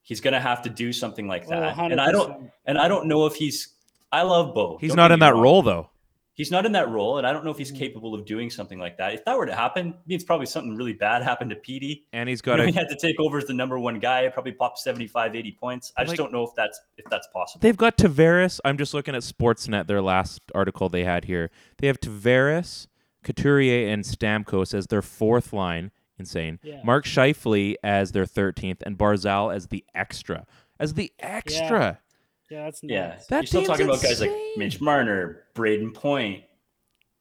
he's going to have to do something like Oh, that. and I don't and I don't know if he's. I love Bo. He's Don't not in that wrong. role though. He's not in that role, and I don't know if he's Mm. capable of doing something like that. If that were to happen, it means probably something really bad happened to Petey. And he's got know, a he had to take over as the number one guy, probably pop 75, 80 points. I just Like- don't know if that's if that's possible. They've got Tavares. I'm just looking at Sportsnet, their last article they had here. They have Tavares, Couturier, and Stamkos as their fourth line. Insane. Yeah. Mark Scheifele as their 13th, and Barzal as the extra. As the extra. Yeah, that's yeah, nuts. That you're still team's talking about guys like. Mitch Marner, Brayden Point.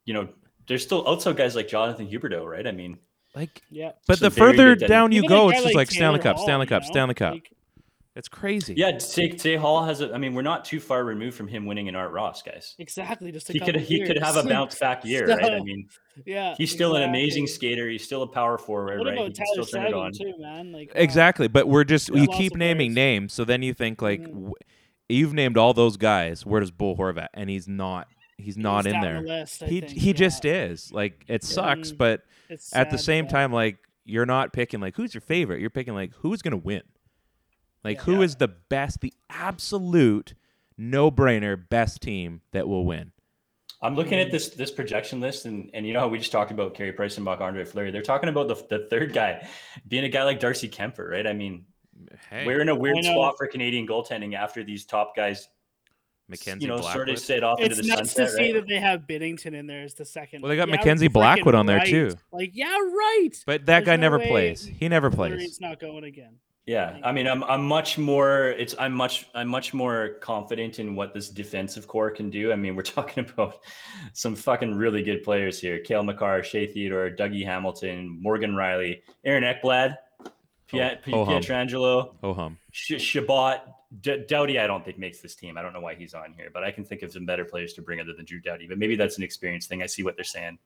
You know, there's still also guys like Jonathan Huberdeau, right? I mean, Like, Yeah. but the further down you go, it's just like Taylor Stanley Cup, Stanley Cup, know? Stanley Cup. Like, It's crazy. Yeah, say, say Hall has a. I mean, we're not too far removed from him winning an Art Ross, guys. Exactly. Just a He could couple he could have a [laughs] bounce back year, right? I mean, yeah, he's still an amazing skater. He's still a power forward, What right? about He can Tyler still turn it Seguin on. too, man? Like wow. Exactly, but we're just Yeah, you keep naming players. names, so then you think like Mhm. W- you've named all those guys. Where does Bull Horvat? And he's not. He's not in there. the list, he think, he yeah. just is. Like it sucks, Mm, but at the same time, like you're not picking like who's your favorite. You're picking like who's gonna win. Like who Yeah. is the best, the absolute no brainer best team that will win. I'm looking at this this projection list, and and you know how we just talked about Carey Price and Buck Andre Fleury. They're talking about the, the third guy being a guy like Darcy Kuemper, right? I mean, Hey, we're in a weird spot for Canadian goaltending after these top guys, Mackenzie you know, sort Blackwood. of set off into It's the nuts to see right? that they have Binnington in there as the second. Well, they got Yeah, Mackenzie Blackwood on there, right. too. Like, yeah, right. But that There's guy no never plays. He never plays. Fleury's not going again. Yeah, I mean, I'm I'm much more. It's I'm much I'm much more confident in what this defensive core can do. I mean, we're [laughs] talking about some fucking really good players here: Cale Makar, Shea Theodore, Dougie Hamilton, Morgan Rielly, Aaron Ekblad, Piet, oh, ho hum. Pietrangelo, Oh hum. Sh- Chabot. D- Doughty, I don't think makes this team. I don't know why he's on here, but I can think of some better players to bring other than Drew Doughty. But maybe that's an experience thing. I see what they're saying,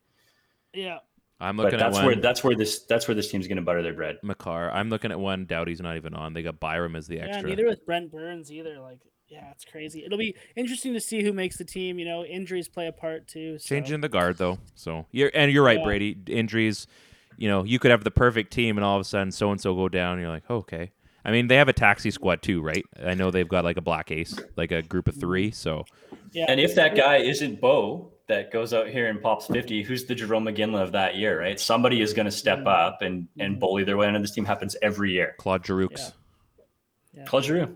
Yeah. I'm but looking at that's one. where that's where this that's where this team's going to butter their bread. Makar. I'm looking at one. Doughty's not even on. They got Byram as the extra. Yeah, neither with Brent Burns either. Like, yeah, it's crazy. It'll be interesting to see who makes the team. You know, injuries play a part too. So. Changing the guard though. So you're and you're right, Yeah. Brady. Injuries. You know, you could have the perfect team, and all of a sudden, so and so go down. And you're like, oh, okay. I mean, they have a taxi squad too, right? I know they've got like a black ace, like a group of three. So Yeah. And if that guy isn't Bo that goes out here and pops 50, who's the Jarome Iginla of that year, right? Somebody is going to step Mm-hmm. up and and bully their way into this team happens every year. Claude Giroux. Yeah. Claude Giroux.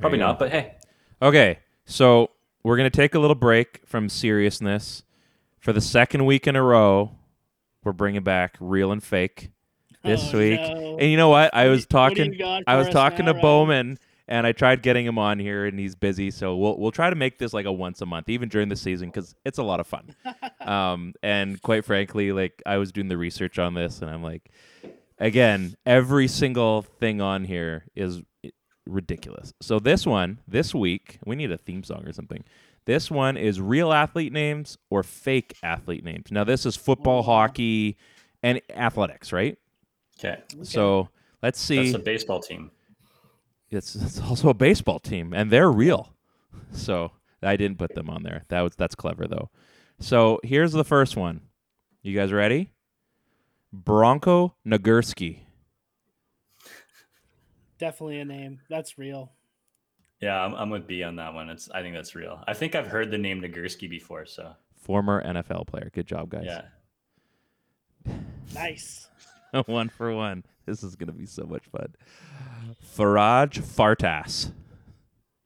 Probably not, go. but hey. Okay, so we're gonna take a little break from seriousness for the second week in a row. We're bringing back real and fake this Oh, week, no. and you know what? I was do you- what do you talking. I was talking now, to Ryan? Bowman, and I tried getting him on here, and he's busy. So we'll we'll try to make this like a once a month, even during the season, because it's a lot of fun. [laughs] um, and quite frankly, like I was doing the research on this, and I'm like, again, every single thing on here is ridiculous. So this one, this week, we need a theme song or something. This one is real athlete names or fake athlete names. Now this is football, hockey, and athletics, right? Okay. So let's see. That's a baseball team. It's, it's also a baseball team, and they're real. So I didn't put them on there. That was that's clever though. So here's the first one. You guys ready? Bronco Nagurski. Definitely a name. That's real. Yeah, I'm, I'm with B on that one. It's I think that's real. I think I've heard the name Nagurski before, so Former NFL player. Good job, guys. yeah. Nice. [laughs] one for one. This is gonna be so much fun. Faraj Fartass.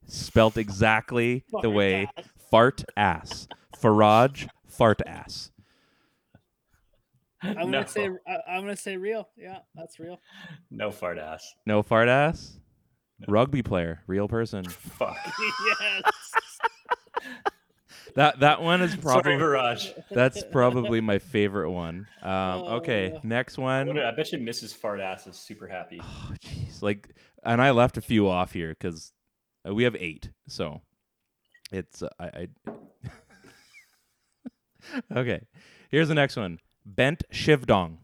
Spelt exactly the way fart ass. Faraj Fartass. I'm gonna say I, I'm gonna say real. Yeah, that's real. No fart ass. No fart ass? Rugby player, real person. [laughs] Fuck. [laughs] yes. [laughs] That that one is Sorry, probably Viraj. that's probably my favorite one. Um, okay, Oh. next I, one. wonder- I bet you Mrs. Fart Ass is super happy. [sighs] Oh, jeez, like, and I left a few off here because we have eight, so it's uh, I. I okay, here's the next one. Bent Shivdong.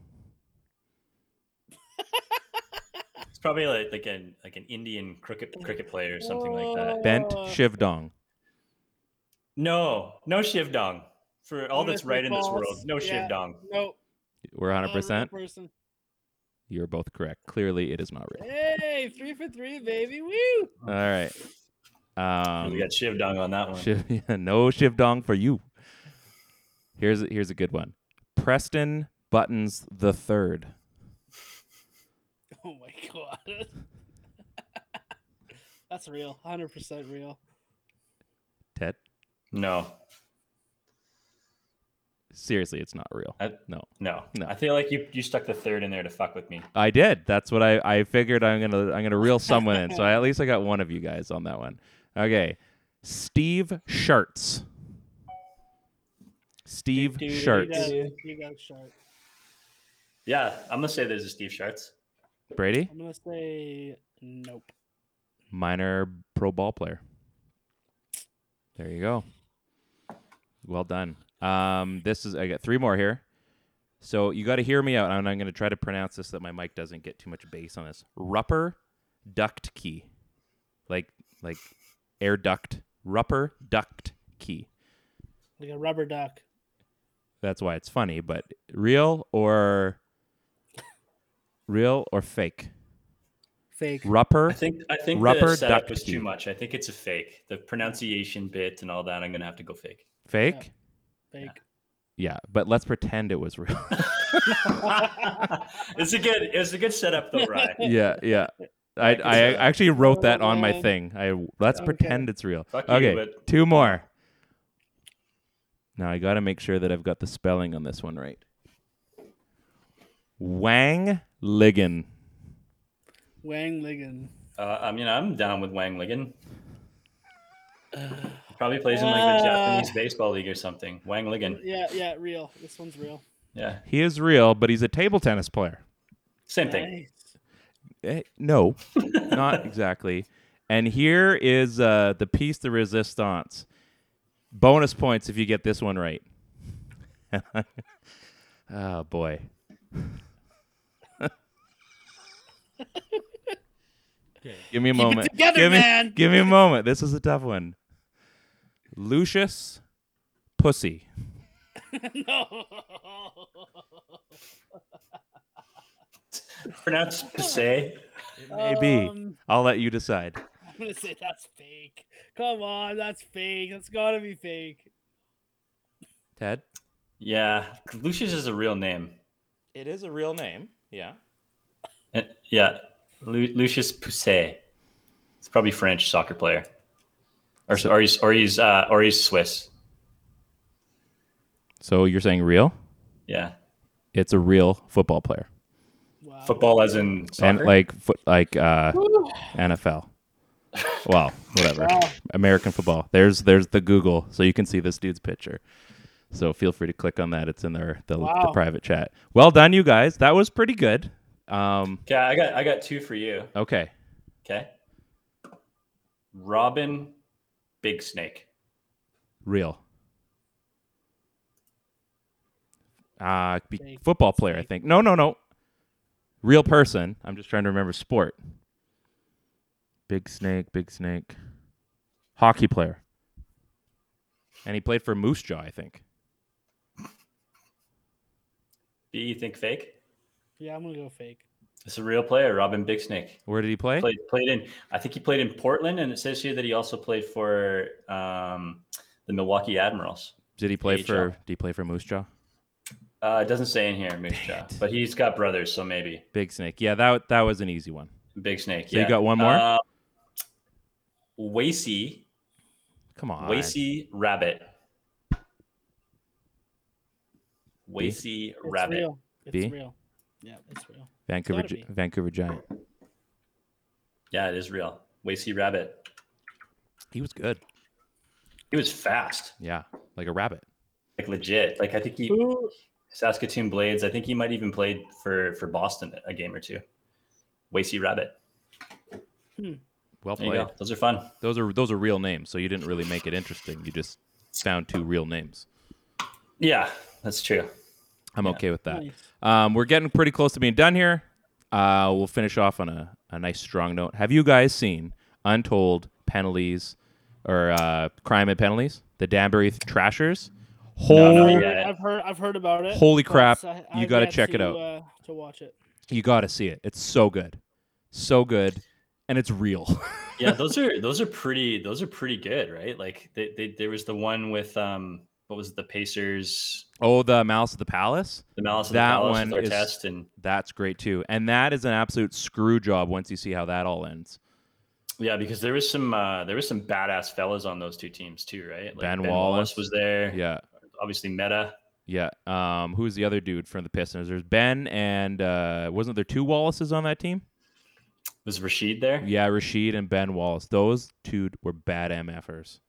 It's probably like like an like an Indian cricket cricket player or something like that. Bent Oh. Shivdong. No, no Shivdong. For all that's right in this false. world, no Yeah. Shiv Dong. No. We're 100%. Person. You're both correct. Clearly, it is not real. Hey, three for three, baby. Woo! All right. Um, we got Shivdong on that one. Shiv, [laughs] yeah, no Shivdong for you. Here's here's a good one. Preston Buttons the third. My god. [laughs] That's real. 100% real. Ted, No, seriously, it's not real. I, No, no, No. I feel like you you stuck the third in there to fuck with me. I did. That's what I I figured. I'm gonna I'm gonna reel someone in. So [laughs] at least I got one of you guys on that one. Okay, Steve Sharts. Steve Do, do, You got, you got sharp. Yeah, I'm gonna say there's a Steve Sharts. Brady. I'm gonna say nope. minor pro ball player. There you go. Well done. Um, this is I got three more here. So you got to hear me out, and I'm going to try to pronounce this so that my mic doesn't get too much bass on this. Rupper duct key, like like air duct. Rupper duct key. Like a rubber duck. That's why it's funny. But real or real or fake? Fake. Rupper. I think I think Rubber the setup duck was too much. I think it's a fake. The pronunciation bit and all that. I'm gonna have to go fake. Fake. Fake. Yeah, but let's pretend it was real. [laughs] it's a good it's a good setup though, right? [laughs] yeah, yeah. I, I actually wrote that on my thing. I let's Okay. pretend it's real. Fuck you, okay, but- two more. Now I got to make sure that I've got the spelling on this one right. Wang Ligon. Wang Ligon. Uh, I mean, I'm down with Wang Ligon. Probably plays in like the Uh, Japanese baseball league or something. Wang Ligon. Yeah, yeah, real. This one's real. Yeah, He is real, but he's a table tennis player. same thing. Nice. Eh, no, not [laughs] exactly. And here is uh, the piece de resistance. Bonus points if you get this one right. [laughs] oh boy. Give me a Keep it moment. together, give me, man. Give me a moment. This is a tough one. Lucius Pussy. [laughs] no. Pronounce Passay. Maybe. Um, I'll let you decide. I'm gonna say that's fake. Come on, that's fake. That's gotta be fake. Ted? Yeah, Lucius is a real name. It is a real name. Yeah. Uh, Yeah, Lu- Lucius Pousset. It's probably French soccer player, or or he's or he's uh, or he's Swiss. So you're saying real? Yeah, It's a real football player. Wow. football as in soccer. and like foot like uh NFL. Well, [laughs] whatever. Wow. American football. There's there's the Google, so you can see this dude's picture. So feel free to click on that. It's in their the, the private chat. Well done, you guys. That was pretty good. Um, okay, I got I got two for you. okay. Okay, Robin Big Snake. Real. Uh, be, football player, I think. No, no, no. Real person. I'm just trying to remember sport. Big snake, big snake. Hockey player. And he played for Moose Jaw, I think. B, you think fake? Yeah, I'm gonna go fake. It's a real player, Robin Big Snake. Where did he play? Played played in. I think he played in Portland, and it says here that he also played for um, the Milwaukee Admirals. Did he play AHL. for? Did he play for Moose Jaw? Uh, it doesn't say in here, Moose Jaw, but he's got brothers, so maybe Big snake. Yeah, that that was an easy one. Big Snake. So you got one more? Uh, Wacey, Come on. Wacey Rabbit. Wacey It's Rabbit. real. It's B? real. Yeah, it's real. Vancouver gotta Gi- be. Vancouver Giant. Yeah, it is real. Wacey Rabbit. He was good. He was fast, Yeah, like a rabbit. like legit. Like I think he Who? Saskatoon Blades. I think he might even played for for Boston a game or two. Wacey Rabbit. Hmm. Well played. Those are fun. Those are those are real names, so you didn't really make it interesting. You just found two real names. Yeah, that's true. I'm okay with that. Nice. Um, we're getting pretty close to being done here. Uh, we'll finish off on a, a nice strong note. Have you guys seen Untold Penalties or uh, Crime and Penalties? The Danbury Trashers? No, not Holy, yet. I've heard. I've heard about it. Holy crap, I- you I've gotta check it out. Uh, to watch it. you got to see it. It's so good, so good, and it's real. [laughs] yeah, those are those are pretty those are pretty good, right? Like they, they, there was the one with um what was it, the Pacers, oh, the Malice of the Palace. the Malice of That the Palace That one is- and That's great too, and that is an absolute screw job once you see how that all ends. yeah, because there was some uh there was some badass fellas on those two teams too, right? Like Ben Wallace. was there. Yeah, Obviously Metta. Yeah. Um, who's the other dude from the Pistons? There's Ben and uh, wasn't there two Wallaces on that team? Was Rasheed there? Yeah, Rasheed and Ben Wallace. Those two were bad MFers.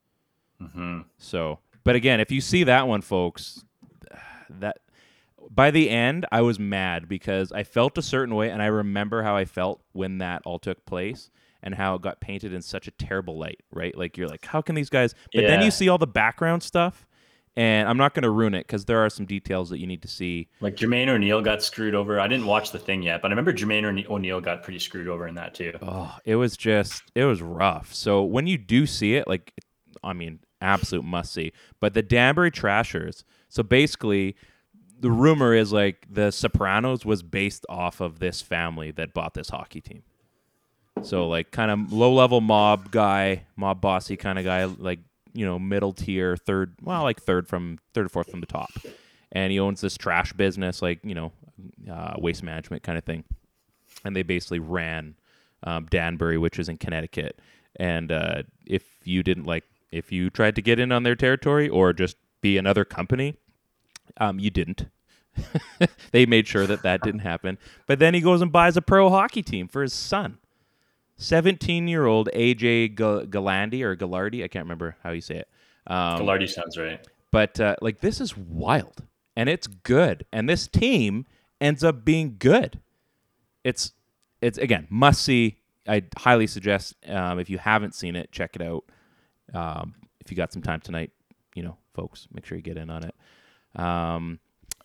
Mm hmm So, but again, if you see that one, folks, that by the end, I was mad because I felt a certain way, and I remember how I felt when that all took place. and how it got painted in such a terrible light, right? Like you're like, how can these guys? But then you see all the background stuff, and I'm not going to ruin it because there are some details that you need to see. Like Jermaine O'Neal got screwed over. I didn't watch the thing yet, but I remember Jermaine O'Ne- O'Neal got pretty screwed over in that too. Oh, it was just it was rough. So when you do see it, like I mean, absolute must see. But the Danbury Trashers. So basically, the rumor is like the Sopranos was based off of this family that bought this hockey team. So like kind of low level mob guy, mob bossy kind of guy, like you know middle tier, third, well like third from third or fourth from the top, and he owns this trash business, like you know, uh, waste management kind of thing and they basically ran um, Danbury, which is in Connecticut. And uh, if you didn't like, if you tried to get in on their territory or just be another company, um, you didn't. [laughs] they made sure that that didn't happen. But then he goes and buys a pro hockey team for his son. 17 year old AJ Gal- Galandi or Gallardi. I can't remember how you say it. Um, Gallardi sounds right. but uh, like this is wild and it's good and this team ends up being good it's it's again must see i highly suggest um, if you haven't seen it check it out um, if you got some time tonight you know folks make sure you get in on it. Um,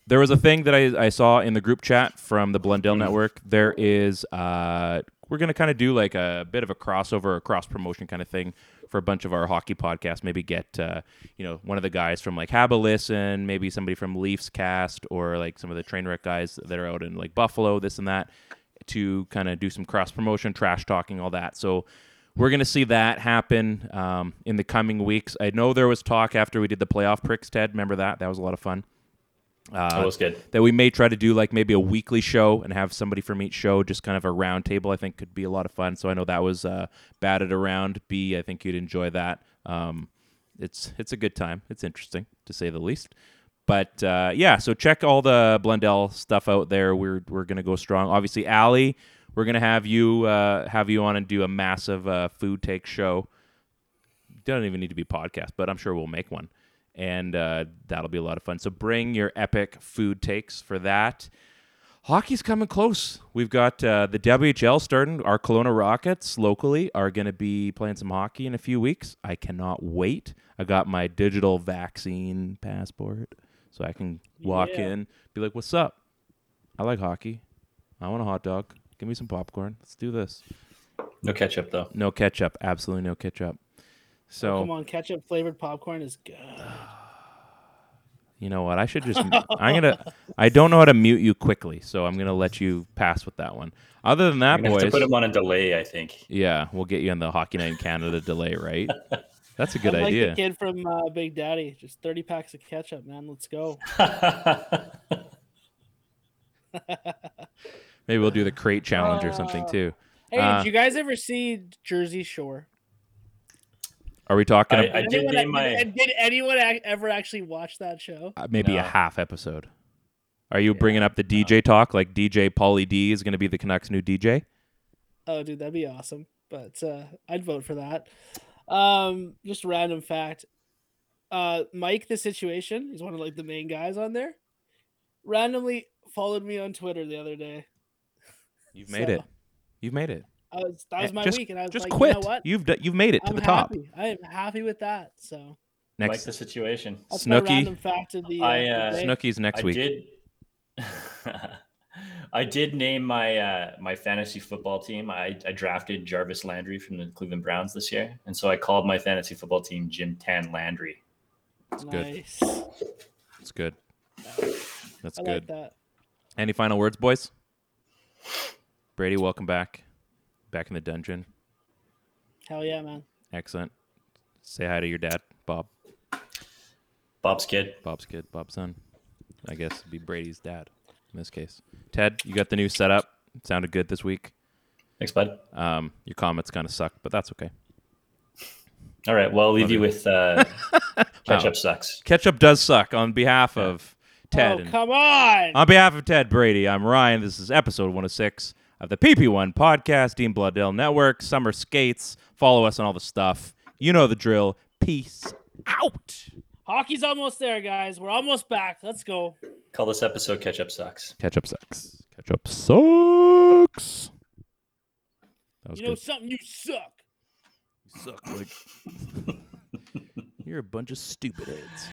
there was a thing that I, I saw in the group chat from the blundell network. There is uh, we're going to kind of do like a bit of a crossover a cross promotion kind of thing for a bunch of our hockey podcasts. Maybe get uh, you know one of the guys from like Habba Listen maybe somebody from Leafs cast or like some of the Trainwreck guys that are out in like Buffalo this and that to kind of do some cross promotion, trash talking, all that. So we're going to see that happen um, in the coming weeks. I know there was talk after we did the playoff pricks, Ted. Remember that? That was a lot of fun. Uh, That was good. That we may try to do like maybe a weekly show and have somebody from each show, just kind of a round table. I think could be a lot of fun. So I know that was uh, batted around. B, I think you'd enjoy that. Um, it's it's a good time. It's interesting to say the least. But uh, yeah, so check all the Blundell stuff out there. We're we're gonna go strong. Obviously, Allie, we're gonna have you uh, have you on and do a massive uh, food take show. Doesn't even need to be podcast, but I'm sure we'll make one, and uh, that'll be a lot of fun. So bring your epic food takes for that. Hockey's coming close. We've got uh, the WHL starting. Our Kelowna Rockets locally are going to be playing some hockey in a few weeks. I cannot wait. I got my digital vaccine passport, so I can walk Yeah. in, be like, "What's up? I like hockey. I want a hot dog. Give me some popcorn. Let's do this." No ketchup though. No ketchup. Absolutely no ketchup. So Come on, ketchup flavored popcorn is good. You know what? I should just. I'm gonna. I don't know how to mute you quickly, so I'm gonna let you pass with that one. Other than that, I'm gonna have to put him on a delay. I think. Yeah, we'll get you on the Hockey Night in Canada delay, right? That's a good I'm idea. Like the kid from uh, Big Daddy, just 30 packs of ketchup, man. Let's go. [laughs] [laughs] Maybe we'll do the crate challenge or something Uh, too. Hey, Uh, did you guys ever see Jersey Shore? Are we talking I- ab- I did anyone, name my- did, did anyone ac- ever actually watch that show? uh, maybe a No. half episode? Are you bringing up the DJ talk like DJ Pauly D is going to be the Canucks' new DJ? Oh, dude, that'd be awesome. But uh, I'd vote for that. Um, just a random fact. Uh, Mike, the situation, he's one of like the main guys on there. Randomly followed me on Twitter the other day. You've made So, it. You've made it. I was, that was Eh, my just, week, and I was just like, quit. you know what? You've d- you've made it to I'm the top. happy. I am happy with that. So like Next, the situation. that's my Snooki. fact of the. Uh, I, uh, day. Snooki's next I week. did. [laughs] I did name my uh, my fantasy football team. I, I drafted Jarvis Landry from the Cleveland Browns this year, and so I called my fantasy football team Jim Tan Landry. good. nice. That's good. That's I good. like that. Any final words, boys? Brady, welcome back. Back in the dungeon. Hell yeah, man. Excellent. Say hi to your dad, Bob. Bob's kid. Bob's kid, Bob's son. I guess it'd be Brady's dad in this case. Ted, you got the new setup. It sounded good this week. Thanks, bud. Um, your comments kind of suck, but that's okay. All right. Well, I'll leave Love you you. with uh, [laughs] catch Wow. up sucks. Ketchup does suck on behalf of Ted. oh, and- come on. On behalf of Ted Brady, I'm Ryan. This is episode 106 of the PP1 podcast, Dean Blundell Network, Summerskates. Follow us on all the stuff. You know the drill. Peace out. Hockey's almost there, guys. We're almost back. Let's go. Call this episode "Catch Up Sucks." Ketchup sucks. Ketchup sucks. That was You know good. something? You suck. You suck. Like [laughs] you're a bunch of stupid heads.